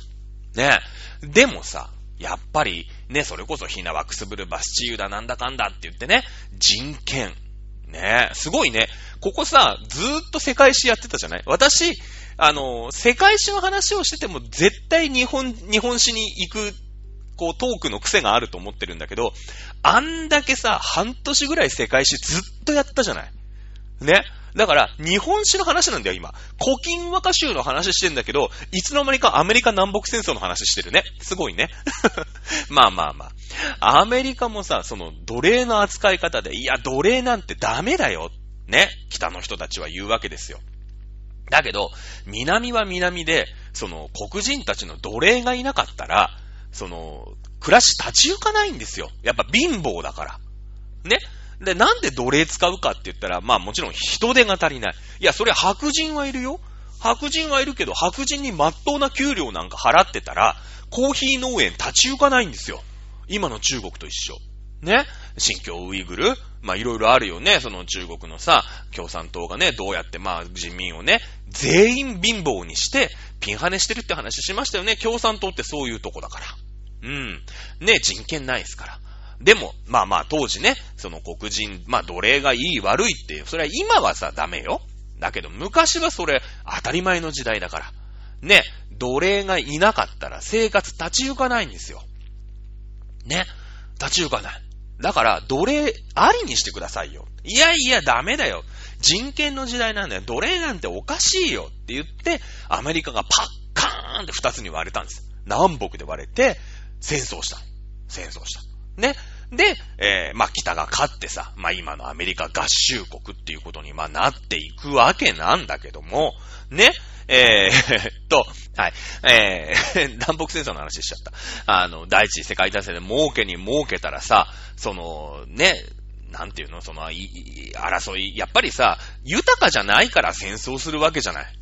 ね。でもさ、やっぱり、ね、それこそひなわくすぶるバスチーユだなんだかんだって言ってね、人権。ね。えすごいね。ここさ、ずーっと世界史やってたじゃない？私、あの、世界史の話をしてても絶対日本、日本史に行く、こう、トークの癖があると思ってるんだけど、あんだけさ、半年ぐらい世界史ずっとやったじゃない？ね。だから、日本史の話なんだよ、今。古今和歌集の話してんだけど、いつの間にかアメリカ南北戦争の話してるね。すごいね。まあまあまあ。アメリカもさ、その奴隷の扱い方で、いや、奴隷なんてダメだよ。ね。北の人たちは言うわけですよ。だけど、南は南で、その黒人たちの奴隷がいなかったら、その、暮らし立ち行かないんですよ。やっぱ貧乏だから。ね。で、なんで奴隷使うかって言ったら、まあもちろん人手が足りない。いや、それ白人はいるよ。白人はいるけど、白人に真っ当な給料なんか払ってたら、コーヒー農園立ち行かないんですよ。今の中国と一緒。ね新疆ウイグルまあいろいろあるよね。その中国のさ、共産党がね、どうやってまあ人民をね、全員貧乏にして、ピンハネしてるって話しましたよね。共産党ってそういうとこだから。うん。ね、人権ないですから。でも、まあまあ当時ね、その黒人、まあ奴隷がいい悪いって、それは今はさ、ダメよ。だけど昔はそれ当たり前の時代だから。ね、奴隷がいなかったら生活立ち行かないんですよ。ね、立ち行かない。だから奴隷ありにしてくださいよ。いやいや、ダメだよ。人権の時代なんだよ。奴隷なんておかしいよって言って、アメリカがパッカーンって二つに割れたんです。南北で割れて、戦争した。戦争した。ね。で、えー、まあ、北が勝ってさ、まあ、今のアメリカ合衆国っていうことに、ま、なっていくわけなんだけども、ね。えー、っ と、はい。えー、南北戦争の話しちゃった。あの、第一次世界大戦で儲けに儲けたらさ、その、ね、なんていうの、その、争い、やっぱりさ、豊かじゃないから戦争するわけじゃない。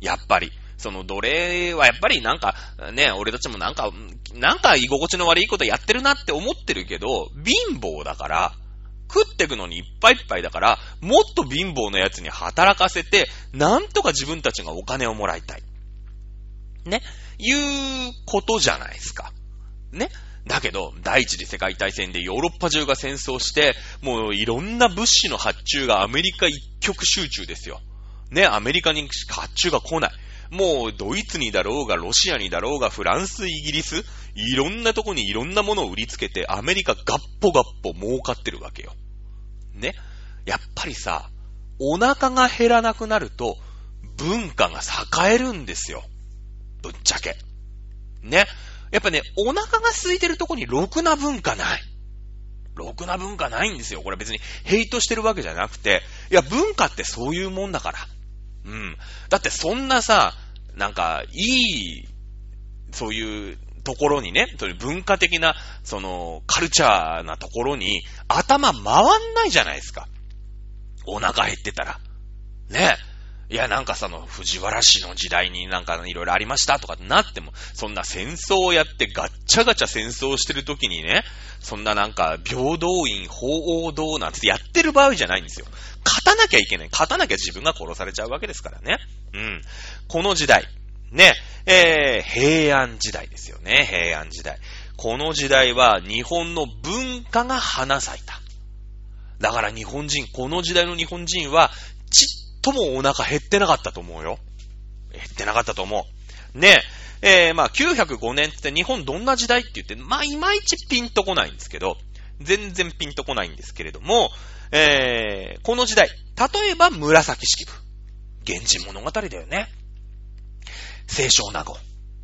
やっぱり。その奴隷はやっぱりなんか、ね、俺たちもなんか、なんか居心地の悪いことやってるなって思ってるけど、貧乏だから、食ってくのにいっぱいいっぱいだから、もっと貧乏な奴に働かせて、なんとか自分たちがお金をもらいたい。ね。いうことじゃないですか。ね。だけど、第一次世界大戦でヨーロッパ中が戦争して、もういろんな物資の発注がアメリカ一極集中ですよ。ね、アメリカに発注が来ない。もうドイツにだろうが、ロシアにだろうが、フランス、イギリス、いろんなとこにいろんなものを売りつけて、アメリカガッポガッポ儲かってるわけよ。ね？やっぱりさ、お腹が減らなくなると、文化が栄えるんですよ。ぶっちゃけ。ね？やっぱね、お腹が空いてるとこにろくな文化ない。ろくな文化ないんですよ。これ別にヘイトしてるわけじゃなくて、いや、文化ってそういうもんだから。うん。だってそんなさ、なんか、いい、そういうところにね、そういう文化的な、その、カルチャーなところに、頭回んないじゃないですか。お腹減ってたら。ね。いや、なんかその、藤原氏の時代になんかいろいろありましたとかってなっても、そんな戦争をやってガッチャガチャ戦争してる時にね、そんななんか平等院、法王道なんてやってる場合じゃないんですよ。勝たなきゃいけない。勝たなきゃ自分が殺されちゃうわけですからね。うん。この時代、ね、えー、平安時代ですよね。平安時代。この時代は日本の文化が花咲いた。だから日本人、この時代の日本人は、ちともお腹減ってなかったと思うよ。減ってなかったと思う。ねえ、ー、まあ905年って日本どんな時代って言って、まあいまいちピンとこないんですけど、全然ピンとこないんですけれども、えー、この時代、例えば紫式部。源氏物語だよね。清少納言。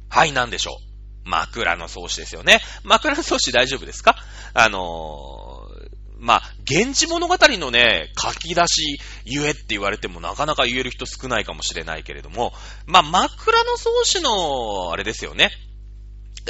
はい、なんでしょう。枕草子ですよね。枕草子大丈夫ですか？あのー、まあ、源氏物語のね、書き出しゆえって言われてもなかなか言える人少ないかもしれないけれども、まあ、枕草子の、あれですよね。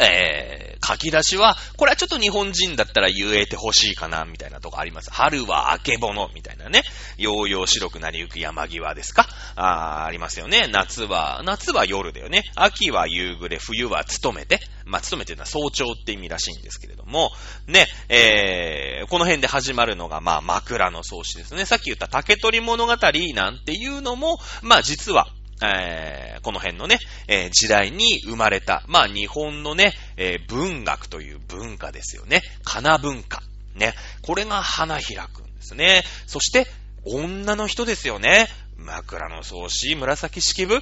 えー、書き出しは、これはちょっと日本人だったら言えてほしいかな、みたいなとこあります。春は明けぼの、みたいなね。よう白くなりゆく山際ですか？あありますよね。夏は、夏は夜だよね。秋は夕暮れ、冬は勤めて。まあ、勤めてるのは早朝って意味らしいんですけれども、ね、えー、この辺で始まるのが、まあ、枕草子ですね。さっき言った竹取物語なんていうのも、まあ、実は、えー、この辺のね、えー、時代に生まれた、まあ日本のね、えー、文学という文化ですよね。かな文化。ね。これが花開くんですね。そして、女の人ですよね。枕の草子、紫式部。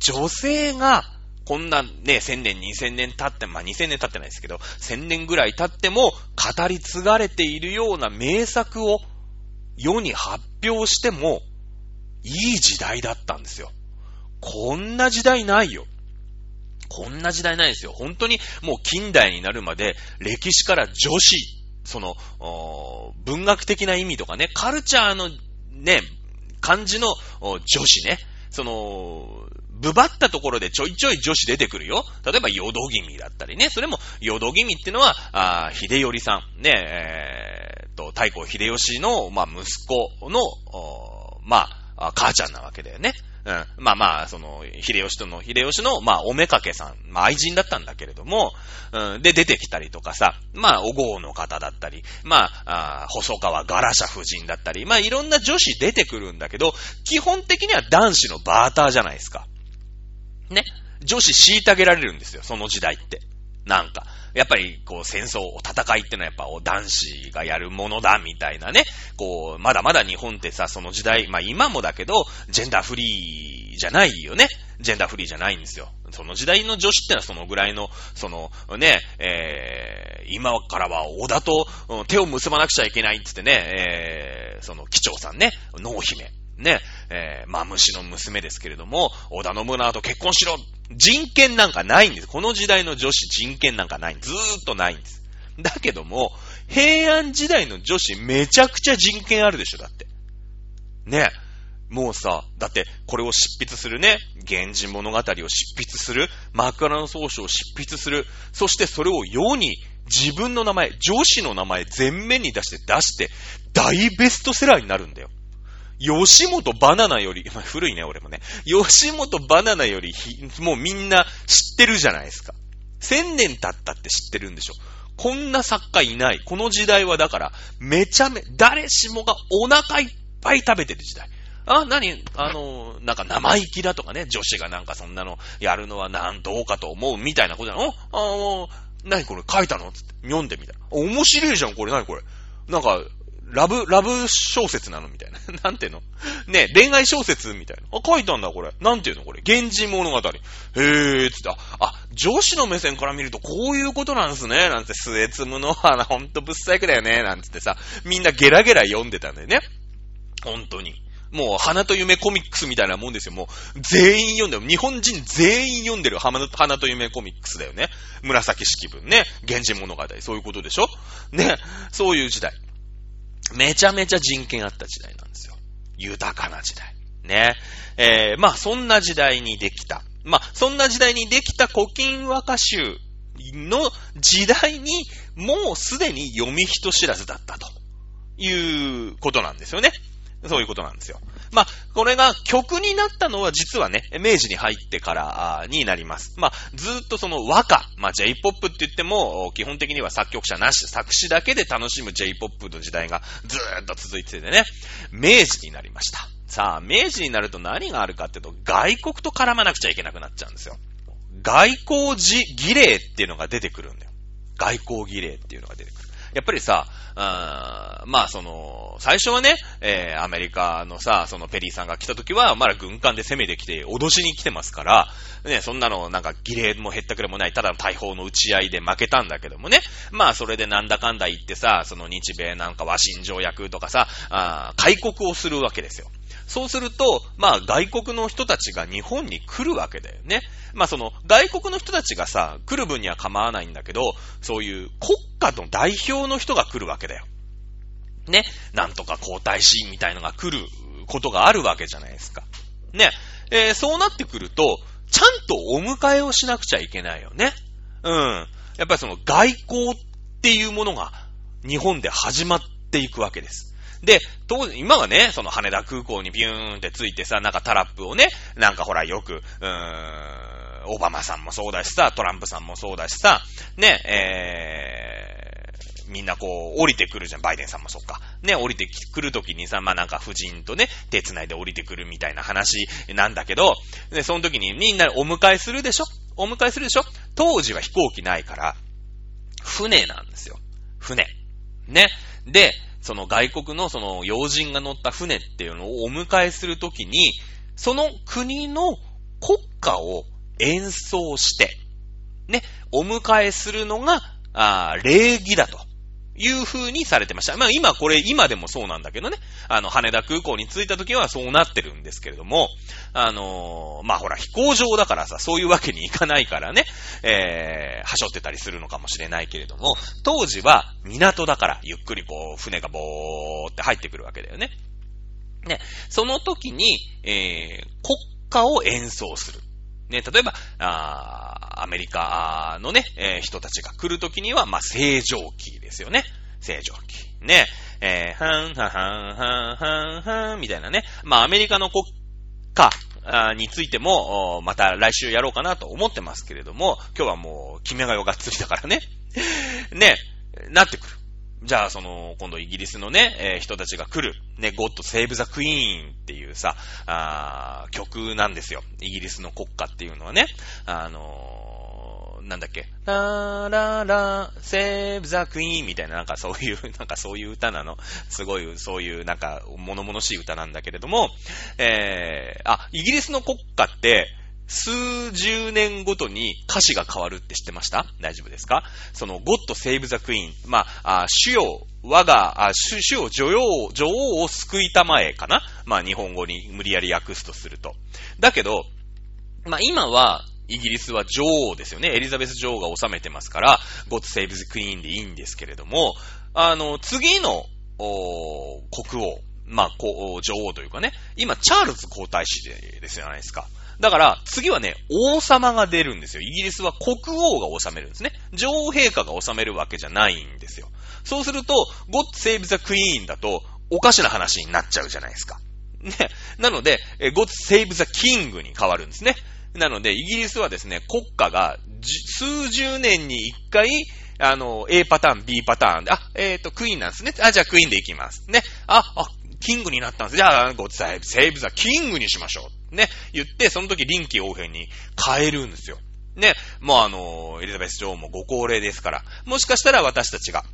女性が、こんなね、千年、二千年経って、まあ、二千年経ってないですけど、千年ぐらい経っても語り継がれているような名作を世に発表してもいい時代だったんですよ。こんな時代ないよ。こんな時代ないですよ。本当にもう近代になるまで歴史から女子、その、文学的な意味とかね、カルチャーのね、漢字の女子ね、その、ぶばったところでちょいちょい女子出てくるよ。例えば、淀君だったりね。それも、淀君ってのは、あ秀頼さん。ね、えー、と、太閤秀吉の、まあ、息子の、まあ、母ちゃんなわけだよね。うん。まあまあ、その、秀吉との、秀吉の、まあ、おめかけさん、まあ、愛人だったんだけれども、うん。で、出てきたりとかさ、まあ、おごうの方だったり、まあ、あ細川ガラシャ夫人だったり、まあ、いろんな女子出てくるんだけど、基本的には男子のバーターじゃないですか。ね。女子虐げられるんですよ、その時代って。なんか。やっぱり、こう、戦争、戦いってのはやっぱ男子がやるものだ、みたいなね。こう、まだまだ日本ってさ、その時代、まあ今もだけど、ジェンダーフリーじゃないよね。ジェンダーフリーじゃないんですよ。その時代の女子ってのはそのぐらいの、その、ね、えー、今からは織田と手を結ばなくちゃいけないって言ってね、えー、その、機長さんね、濃姫。ね、えー、まあ、虫の娘ですけれども、織田信長と結婚しろ人権なんかないんです。この時代の女子人権なんかない。ずーっとないんです。だけども、平安時代の女子めちゃくちゃ人権あるでしょ、だって。ね。もうさ、だって、これを執筆するね、源氏物語を執筆する、枕草子を執筆する、そしてそれを世に自分の名前、女子の名前全面に出して出して、大ベストセラーになるんだよ。吉本バナナより、まあ、古いね、俺もね。吉本バナナよりもうみんな知ってるじゃないですか。千年経ったって知ってるんでしょ。こんな作家いない。この時代はだから、めちゃめ、誰しもがお腹いっぱい食べてる時代。あ、何？あの、なんか生意気だとかね、女子がなんかそんなのやるのはなんどうかと思うみたいなことなのあの、何これ？書いたの？つって読んでみたいな。面白いじゃん、これ何これ？なんか、ラブ、ラブ小説なのみたいな。なんていうの？ね、恋愛小説みたいな。あ、書いたんだ、これ。なんていうのこれ？源氏物語。へー、つって、あ、あ女子の目線から見るとこういうことなんすね。なんて、末摘むの花、ほんとぶっ細工だよね。なんつってさ、みんなゲラゲラ読んでたんだよね。本当に。もう、花と夢コミックスみたいなもんですよ。もう、全員読んでる。日本人全員読んでる花と夢コミックスだよね。紫式文ね。源氏物語。そういうことでしょ？ね。そういう時代。めちゃめちゃ人権あった時代なんですよ。豊かな時代。ね。えー、まあ、そんな時代にできた。まあ、そんな時代にできた古今和歌集の時代に、もうすでに読み人知らずだったということなんですよね。そういうことなんですよ。まあ、これが曲になったのは実はね、明治に入ってからになります。まあ、ずっとその和歌、まあ J-POP って言っても、基本的には作曲者なし、作詞だけで楽しむ J-POP の時代がずーっと続いててね、明治になりました。さあ、明治になると何があるかっていうと、外国と絡まなくちゃいけなくなっちゃうんですよ。外交儀礼っていうのが出てくるんだよ。外交儀礼っていうのが出てくる。やっぱりさ、あまあその、最初はね、えー、アメリカのさ、そのペリーさんが来た時は、まだ軍艦で攻めてきて、脅しに来てますから、ね、そんなのなんか儀礼も減ったくれもない、ただの大砲の打ち合いで負けたんだけどもね、まあそれでなんだかんだ言ってさ、その日米なんか和親条約とかさ、あ開国をするわけですよ。そうすると、まあ外国の人たちが日本に来るわけだよね。まあその外国の人たちがさ、来る分には構わないんだけど、そういう国家の代表の人が来るわけだよ。ね。なんとか皇太子みたいのが来ることがあるわけじゃないですか。ね。えー、そうなってくると、ちゃんとお迎えをしなくちゃいけないよね。うん。やっぱりその外交っていうものが日本で始まっていくわけです。で、当時、今はね、その羽田空港にビューンってついてさ、なんかタラップをね、なんかほらよく、うーん、オバマさんもそうだしさ、トランプさんもそうだしさ、ね、えー、みんなこう、降りてくるじゃん。バイデンさんもそっか。ね、降りてくるときにさ、まあ、なんか夫人とね、手繋いで降りてくるみたいな話なんだけど、で、その時にみんなお迎えするでしょ？お迎えするでしょ？当時は飛行機ないから、船なんですよ。船。ね。で、その外国のその要人が乗った船っていうのをお迎えするときに、その国の国歌を演奏して、ね、お迎えするのが、あ礼儀だと。いう風にされてました。まあ今これ、今でもそうなんだけどね。あの、羽田空港に着いた時はそうなってるんですけれども、あのー、まあほら、飛行場だからさ、そういうわけにいかないからね、えー、はしょってたりするのかもしれないけれども、当時は港だから、ゆっくりこう、船がぼーって入ってくるわけだよね。ね、その時に、えー、国歌を演奏する。ね、例えば、あアメリカのね、えー、人たちが来るときには、まあ、正常期ですよね。正常期。ね。えー、はんははんはんはんはんみたいなね。まあ、アメリカの国家についても、また来週やろうかなと思ってますけれども、今日はもう、決めがよがっつりだからね。ね、なってくる。じゃあ、その、今度イギリスのね、えー、人たちが来る、ね、ゴッドセーブザクイーンっていうさ、あ曲なんですよ。イギリスの国歌っていうのはね。あのなんだっけ、ラーラーラー、セーブザクイーンみたいななんかそういう、なんかそういう歌なの。すごい、そういうなんか物々しい歌なんだけれども、えー、あ、イギリスの国歌って、数十年ごとに歌詞が変わるって知ってました？大丈夫ですか？その、ゴッドセーブザクイーン。まあ、あ主よ、我が、あ主主よ、女王、女王を救いたまえかな？まあ、日本語に無理やり訳すとすると。だけど、まあ、今は、イギリスは女王ですよね。エリザベス女王が治めてますから、ゴッドセーブズクイーンでいいんですけれども、あの、次の、国王、まあ、女王というかね、今、チャールズ皇太子ですじゃないですか。だから、次はね、王様が出るんですよ。イギリスは国王が治めるんですね。女王陛下が治めるわけじゃないんですよ。そうすると、God Save the Queen だと、おかしな話になっちゃうじゃないですか。ね。なので、God Save the King に変わるんですね。なので、イギリスはですね、国家が数十年に一回、あの、A パターン、B パターンで、あ、えっ、ー、と、クイーンなんですね。あ、じゃあクイーンでいきます。ね。あ、あ、キングになったんです。じゃあ、ごセーブ、セーブザキングにしましょう。ね。言って、その時臨機応変に変えるんですよ。ね。もうあの、エリザベス女王もご高齢ですから、もしかしたら私たちが、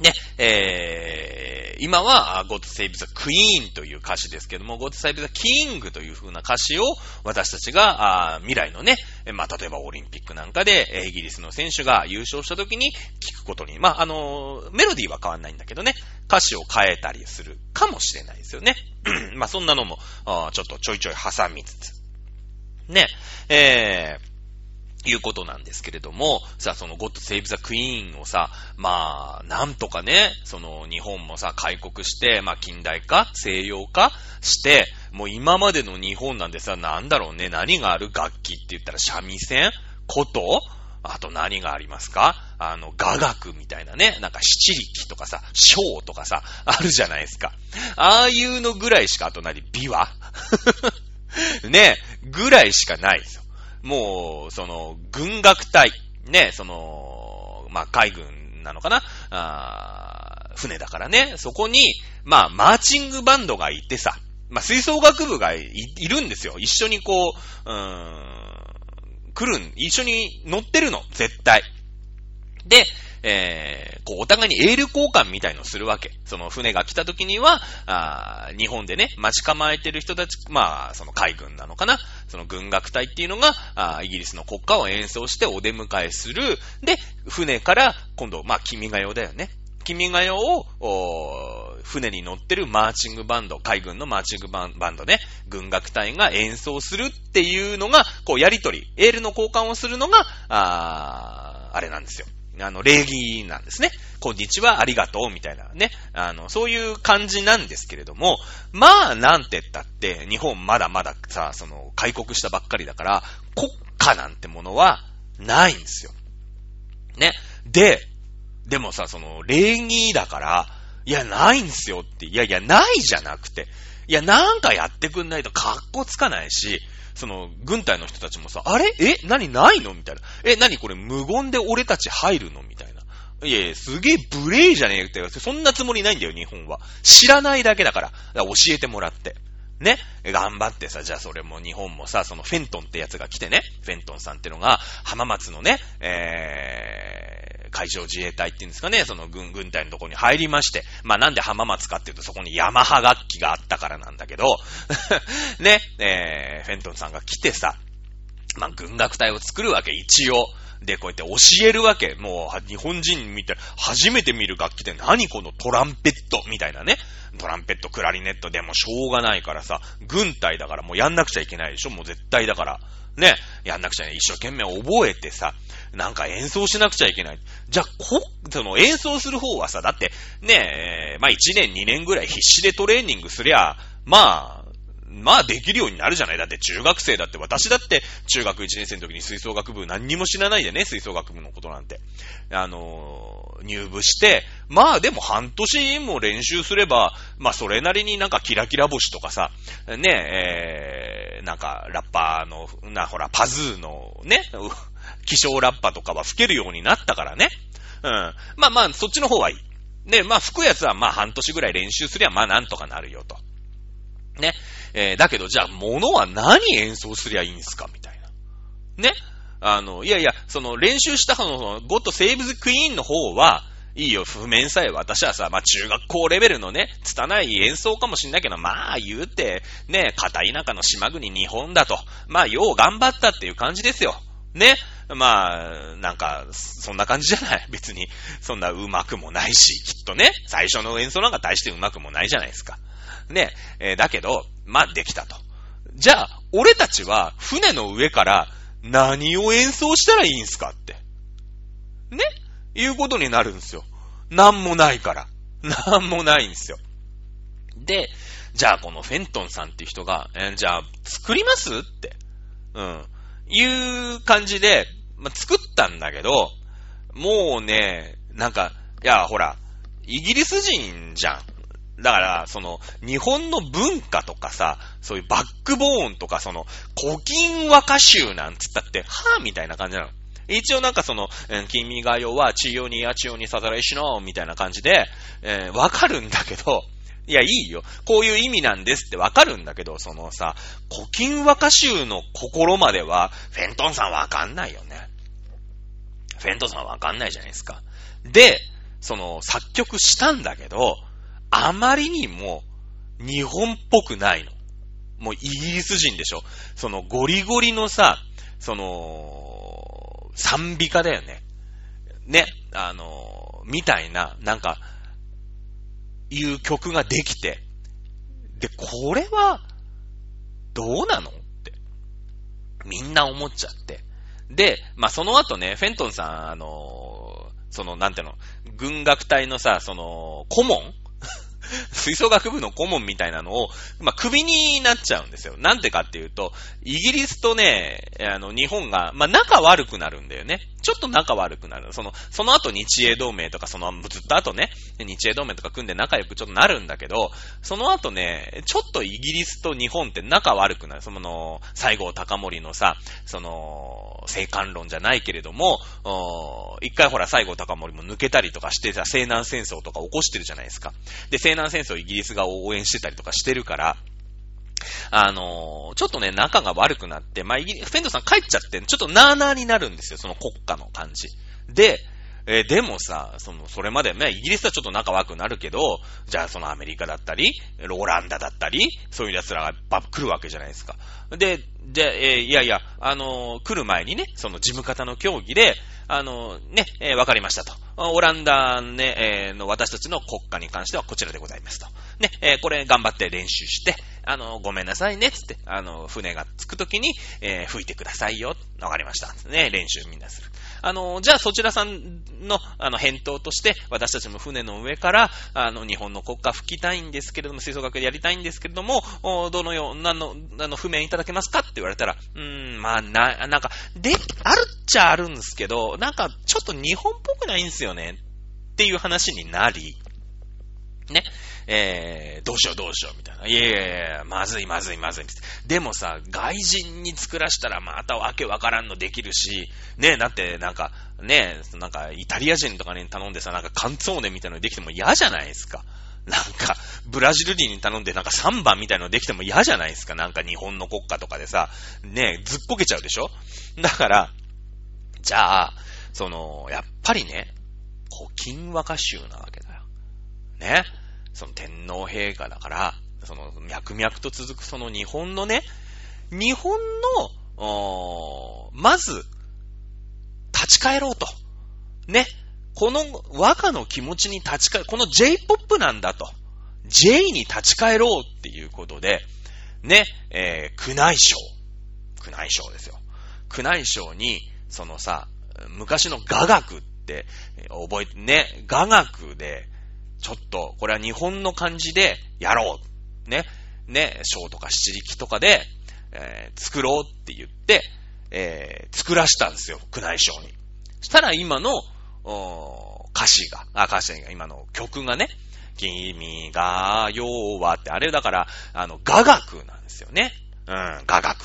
ね、えー、今は God Save the Queen という歌詞ですけども、God Save the King という風な歌詞を私たちが未来のね、まあ、例えばオリンピックなんかでイギリスの選手が優勝した時に聞くことに、まあ、あの、メロディーは変わんないんだけどね、歌詞を変えたりするかもしれないですよね。まあ、そんなのも、ちょっとちょいちょい挟みつつ。ね、えー、いうことなんですけれども、さ、その God Save the Queen をさ、まあ、なんとかね、その日本もさ、開国して、まあ近代化西洋化して、もう今までの日本なんでさ、なんだろうね、何がある楽器って言ったら三味線？ことあと何がありますか？あの、雅楽みたいなね、なんか七力とかさ、章とかさ、あるじゃないですか。ああいうのぐらいしか、あと何？琵琶？ね、ぐらいしかないですよ。もう、その、軍楽隊、ね、その、まあ、海軍なのかな？あ船だからね、そこに、まあ、マーチングバンドがいてさ、まあ、吹奏楽部がいるんですよ。一緒にこう、うーん、来るん、一緒に乗ってるの、絶対。で、えー、こう、お互いにエール交換みたいのするわけ。その船が来た時には、あ日本でね、待ち構えてる人たち、まあ、その海軍なのかな。その軍楽隊っていうのが、あイギリスの国歌を演奏してお出迎えする。で、船から今度、まあ、君が代だよね。君が代を、船に乗ってるマーチングバンド、海軍のマーチングバンドね、軍楽隊が演奏するっていうのが、こう、やりとり、エールの交換をするのが、ああれなんですよ。あの、礼儀なんですね。こんにちは、ありがとう、みたいなね。あの、そういう感じなんですけれども、まあ、なんて言ったって、日本まだまださ、その、開国したばっかりだから、国家なんてものはないんですよ。ね。で、でもさ、その、礼儀だから、いや、ないんですよって、いやいや、ないじゃなくて、いや、なんかやってくんないと格好つかないし、その、軍隊の人たちもさ、あれ？え？何ないの？みたいな。え、何これ無言で俺たち入るの？みたいな。いやいや、すげえ無礼じゃねえって、そんなつもりないんだよ、日本は。知らないだけだから。から教えてもらって。ね？頑張ってさ、じゃあそれも日本もさ、そのフェントンってやつが来てね、フェントンさんってのが、浜松のね、えー、海上自衛隊っていうんですかね、その軍、軍隊のとこに入りまして、まあなんで浜松かっていうとそこにヤマハ楽器があったからなんだけど、ね、えー、フェントンさんが来てさ、まあ軍楽隊を作るわけ、一応。で、こうやって教えるわけ。もう、日本人見て、初めて見る楽器で何このトランペットみたいなね。トランペット、クラリネットでもしょうがないからさ、軍隊だからもうやんなくちゃいけないでしょもう絶対だから。ね、やんなくちゃいけない。一生懸命覚えてさ、なんか演奏しなくちゃいけない。じゃあ、こ、その演奏する方はさ、だって、ねえ、まあ1年2年ぐらい必死でトレーニングすりゃ、まあ、まあできるようになるじゃないだって中学生だって、私だって中学1年生の時に吹奏楽部何にも知らないでね、吹奏楽部のことなんて。あのー、入部して、まあでも半年も練習すれば、まあそれなりになんかキラキラ星とかさ、ねえ、ー、なんかラッパーの、な、ほら、パズーのね、気象ラッパとかは吹けるようになったからね。うん。まあまあ、そっちの方はいい。ね、まあ吹くやつはまあ半年ぐらい練習すりゃまあなんとかなるよと。ね。えー、だけどじゃあ物は何演奏すりゃいいんすかみたいな。ね。あの、いやいや、その練習した方の、ゴッドセーブズクイーンの方は、いいよ、譜面さえ私はさ、まあ中学校レベルのね、拙い演奏かもしんないけど、まあ言うて、ね、片田舎の島国日本だと、まあよう頑張ったっていう感じですよ。ね。まあ、なんか、そんな感じじゃない 別に、そんな上手くもないし、きっとね、最初の演奏なんか大して上手くもないじゃないですか。ね。えー、だけど、まあできたと。じゃあ、俺たちは船の上から何を演奏したらいいんすかって。ねいうことになるんですよ。なんもないから。なんもないんですよ。で、じゃあこのフェントンさんっていう人が、えー、じゃあ作りますって。うん。いう感じで、まあ、作ったんだけど、もうね、なんか、いや、ほら、イギリス人じゃん。だから、その、日本の文化とかさ、そういうバックボーンとか、その、古今和歌集なんつったって、はぁみたいな感じなの。一応なんかその、君が代は治療にや治療にさざらいしの、みたいな感じで、えー、わかるんだけど、いや、いいよ。こういう意味なんですってわかるんだけど、そのさ、古今和歌集の心までは、フェントンさんわかんないよね。フェントさんわかんないじゃないですか。で、その、作曲したんだけど、あまりにも、日本っぽくないの。もうイギリス人でしょ。そのゴリゴリのさ、その、賛美歌だよね。ね、あの、みたいな、なんか、いう曲ができて、で、これは、どうなのって、みんな思っちゃって。で、まあ、その後ね、フェントンさん、あの、その、なんていうの、軍楽隊のさ、その、顧問 吹奏楽部の顧問みたいなのを、まあ、首になっちゃうんですよ。なんでかっていうと、イギリスとね、あの、日本が、まあ、仲悪くなるんだよね。ちょっと仲悪くなる。その、その後日英同盟とか、その、ずっと後ね、日英同盟とか組んで仲良くちょっとなるんだけど、その後ね、ちょっとイギリスと日本って仲悪くなる。その、西郷隆盛のさ、その、生還論じゃないけれども、一回ほら西郷隆盛も抜けたりとかしてさ、西南戦争とか起こしてるじゃないですか。で、西南戦争イギリスが応援してたりとかしてるから、あのー、ちょっとね、仲が悪くなって、まあ、イギリス、フェンドさん帰っちゃって、ちょっとなーなーになるんですよ、その国家の感じ。で、えー、でもさ、その、それまでね、イギリスはちょっと仲悪くなるけど、じゃあそのアメリカだったり、オランダだったり、そういう奴らがば来るわけじゃないですか。で、で、えー、いやいや、あのー、来る前にね、その事務方の協議で、あの、ね、えー、わかりましたと。オランダね、えー、の私たちの国家に関してはこちらでございますと。ね、えー、これ頑張って練習して、あの、ごめんなさいね、つって、あの、船が着くときに、えー、吹いてくださいよ。わかりました。ね、練習みんなする。あの、じゃあそちらさんの、あの、返答として、私たちも船の上から、あの、日本の国歌吹きたいんですけれども、吹奏楽でやりたいんですけれども、どのようなの、あの、譜面いただけますかって言われたら、うーん、まあ、な、なんか、で、あるっちゃあるんですけど、なんか、ちょっと日本っぽくないんですよね。っていう話になり、ね。えー、どうしようどうしようみたいな。いやいやいや、まずいまずいまずい。でもさ、外人に作らしたらまたわけわからんのできるし、ねえ、だってなんか、ねえ、なんかイタリア人とかに頼んでさ、なんかカンツォーネみたいなのできても嫌じゃないですか。なんか、ブラジル人に頼んでなんか3番みたいなのできても嫌じゃないですか。なんか日本の国家とかでさ、ねえ、ずっこけちゃうでしょ？だから、じゃあ、その、やっぱりね、古今和歌集なわけだよ。ね？その天皇陛下だから、その脈々と続くその日本のね、日本の、まず、立ち返ろうと。ね。この和歌の気持ちに立ち返、この J-POP なんだと。J に立ち返ろうっていうことで、ね、えー、宮内省。宮内省ですよ。宮内省に、そのさ、昔の雅楽って、覚えて、ね、雅楽で、ちょっと、これは日本の漢字でやろう。ね。ね、章とか七力とかで、えー、作ろうって言って、えー、作らしたんですよ、宮内省に。したら今の、歌詞が、あ、歌詞が、今の曲がね、君が要はって、あれだから、あの、雅楽なんですよね。うん、雅楽。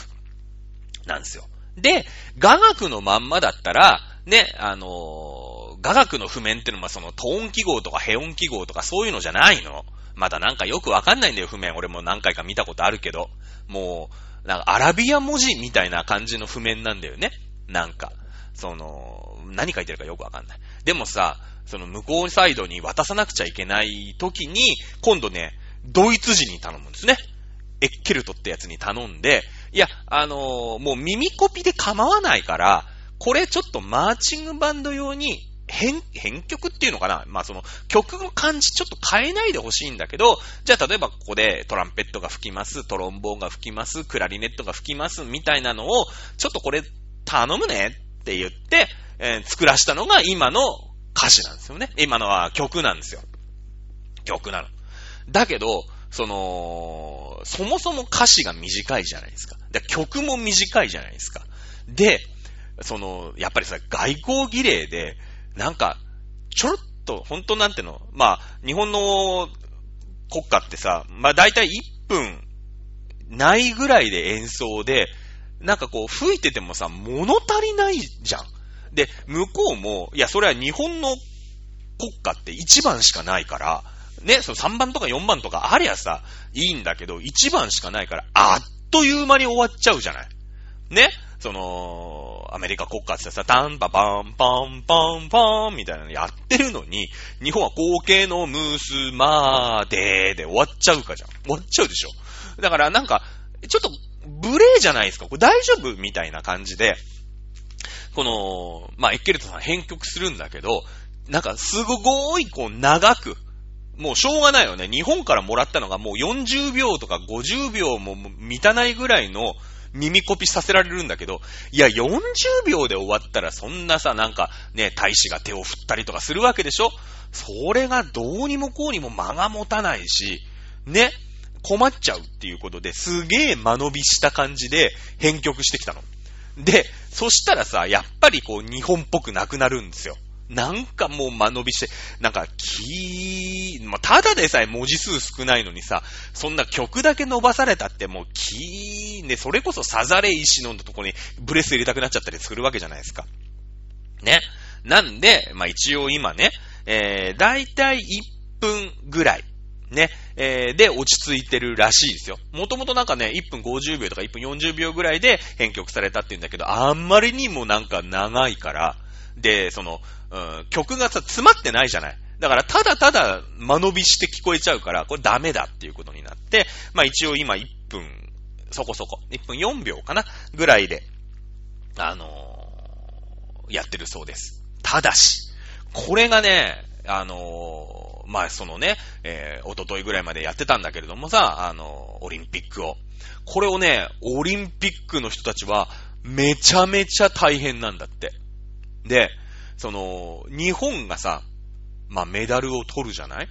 なんですよ。で、雅楽のまんまだったら、ね、あのー雅楽の譜面ってのはそのトーン記号とかヘ音記号とかそういうのじゃないの。まだなんかよくわかんないんだよ、譜面。俺も何回か見たことあるけど。もう、なんかアラビア文字みたいな感じの譜面なんだよね。なんか。その、何書いてるかよくわかんない。でもさ、その向こうサイドに渡さなくちゃいけない時に、今度ね、ドイツ人に頼むんですね。エッケルトってやつに頼んで、いや、あのー、もう耳コピで構わないから、これちょっとマーチングバンド用に編、編曲っていうのかな？まあその曲の感じちょっと変えないでほしいんだけど、じゃあ例えばここでトランペットが吹きます、トロンボーンが吹きます、クラリネットが吹きますみたいなのを、ちょっとこれ頼むねって言って、えー、作らしたのが今の歌詞なんですよね。今のは曲なんですよ。曲なの。だけど、その、そもそも歌詞が短いじゃないですか。で曲も短いじゃないですか。で、その、やっぱりさ、外交儀礼で、なんか、ちょろっと、本当なんての、まあ、日本の国家ってさ、まあ大体1分ないぐらいで演奏で、なんかこう、吹いててもさ、物足りないじゃん。で、向こうも、いや、それは日本の国家って1番しかないから、ね、その3番とか4番とかありゃさ、いいんだけど、1番しかないから、あっという間に終わっちゃうじゃない。ね？その、アメリカ国家ってさ、タンパパンパンパンパンみたいなのやってるのに、日本は後継のムースマーデーで終わっちゃうかじゃん。終わっちゃうでしょ。だからなんか、ちょっと、無礼じゃないですか。これ大丈夫みたいな感じで、この、まあ、エッケルトさん編曲するんだけど、なんかすごいこう長く、もうしょうがないよね。日本からもらったのがもう40秒とか50秒も満たないぐらいの耳コピさせられるんだけど、いや、40秒で終わったらそんなさ、なんかね、大使が手を振ったりとかするわけでしょ？それがどうにもこうにも間が持たないし、ね、困っちゃうっていうことで、すげえ間延びした感じで編曲してきたの。で、そしたらさ、やっぱりこう日本っぽくなくなるんですよ。なんかもう間延びして、なんか、キー、まあ、ただでさえ文字数少ないのにさ、そんな曲だけ伸ばされたってもう、キー、ね、それこそサザレ石のとこにブレス入れたくなっちゃったりするわけじゃないですか。ね。なんで、まあ、一応今ね、えー、だいたい1分ぐらい、ね、えー、で落ち着いてるらしいですよ。もともとなんかね、1分50秒とか1分40秒ぐらいで編曲されたって言うんだけど、あんまりにもなんか長いから、で、その、うん、曲がさ、詰まってないじゃない。だから、ただただ間延びして聞こえちゃうから、これダメだっていうことになって、まあ一応今1分、そこそこ、1分4秒かなぐらいで、あのー、やってるそうです。ただし、これがね、あのー、まあそのね、えー、おとといぐらいまでやってたんだけれどもさ、あのー、オリンピックを。これをね、オリンピックの人たちは、めちゃめちゃ大変なんだって。で、その、日本がさ、まあ、メダルを取るじゃない？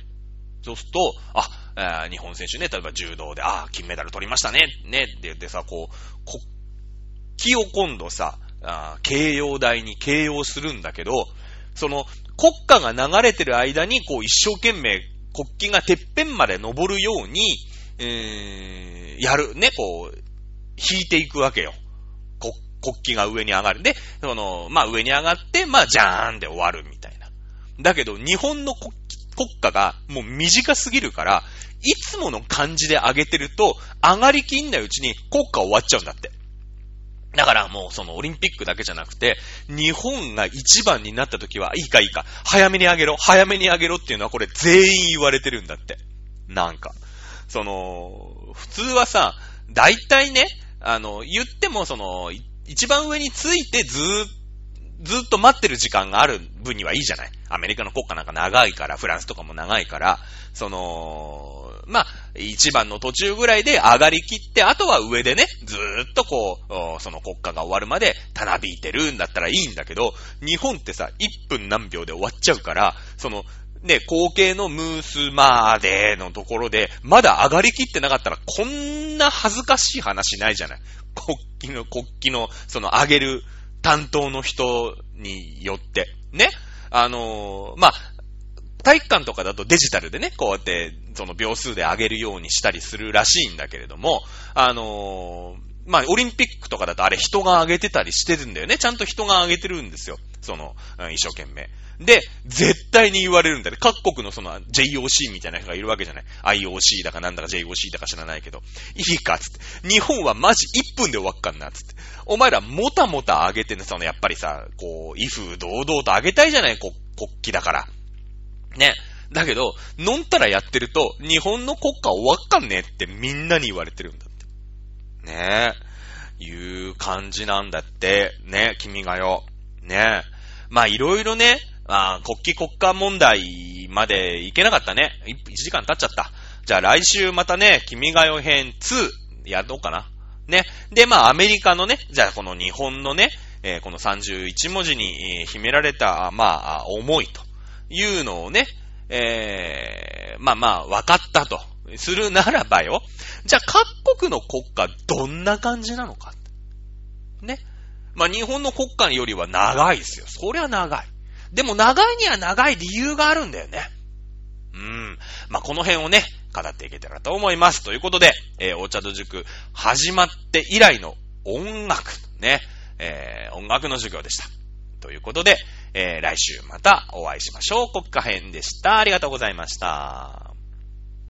そうすると、あ、日本選手ね、例えば柔道で、あ金メダル取りましたね、ね、って言ってさ、こう、国旗を今度さ、あ慶応大に慶応するんだけど、その、国歌が流れてる間に、こう、一生懸命、国旗がてっぺんまで登るように、えー、やる、ね、こう、引いていくわけよ。国旗が上に上がる。で、その、まあ上に上がって、まあジャーンで終わるみたいな。だけど、日本の国国家がもう短すぎるから、いつもの感じで上げてると、上がりきんないうちに国家終わっちゃうんだって。だからもうそのオリンピックだけじゃなくて、日本が一番になった時は、いいかいいか、早めに上げろ、早めに上げろっていうのはこれ全員言われてるんだって。なんか。その、普通はさ、大体ね、あの、言ってもその、一番上についてずずっと待ってる時間がある分にはいいじゃない。アメリカの国家なんか長いから、フランスとかも長いから、その、まあ、一番の途中ぐらいで上がりきって、あとは上でね、ずーっとこう、その国家が終わるまでたなびいてるんだったらいいんだけど、日本ってさ、1分何秒で終わっちゃうから、その、ね、後継のムースマーデーのところで、まだ上がりきってなかったら、こんな恥ずかしい話ないじゃない？国旗の、国旗の、その上げる担当の人によって。ね？あのー、まあ、体育館とかだとデジタルでね、こうやって、その秒数で上げるようにしたりするらしいんだけれども、あのー、まあ、オリンピックとかだとあれ人が上げてたりしてるんだよね。ちゃんと人が上げてるんですよ。その、うん、一生懸命。で、絶対に言われるんだね。各国のその JOC みたいな人がいるわけじゃない。IOC だかなんだか JOC だか知らないけど。いいか、つって。日本はマジ1分で終わっかんな、つって。お前らもたもた上げてね、そのやっぱりさ、こう、威風堂々と上げたいじゃない、国旗だから。ね。だけど、のんたらやってると、日本の国家終わっかんねってみんなに言われてるんだって。ねえ。いう感じなんだって。ね君がよ。ねえまあいろいろね、あ国旗国家問題までいけなかったね。1時間経っちゃった。じゃあ来週またね、君が代編2やろうかな。ね。で、まあアメリカのね、じゃあこの日本のね、えー、この31文字に秘められた、まあ、思いというのをね、えー、まあまあ、分かったと。するならばよ。じゃあ各国の国家どんな感じなのか。ね。まあ日本の国家よりは長いですよ。そりゃ長い。でも長いには長い理由があるんだよね。うん。まあ、この辺をね、語っていけたらと思います。ということで、えー、お茶と塾始まって以来の音楽、ね、えー、音楽の授業でした。ということで、えー、来週またお会いしましょう。国家編でした。ありがとうございました。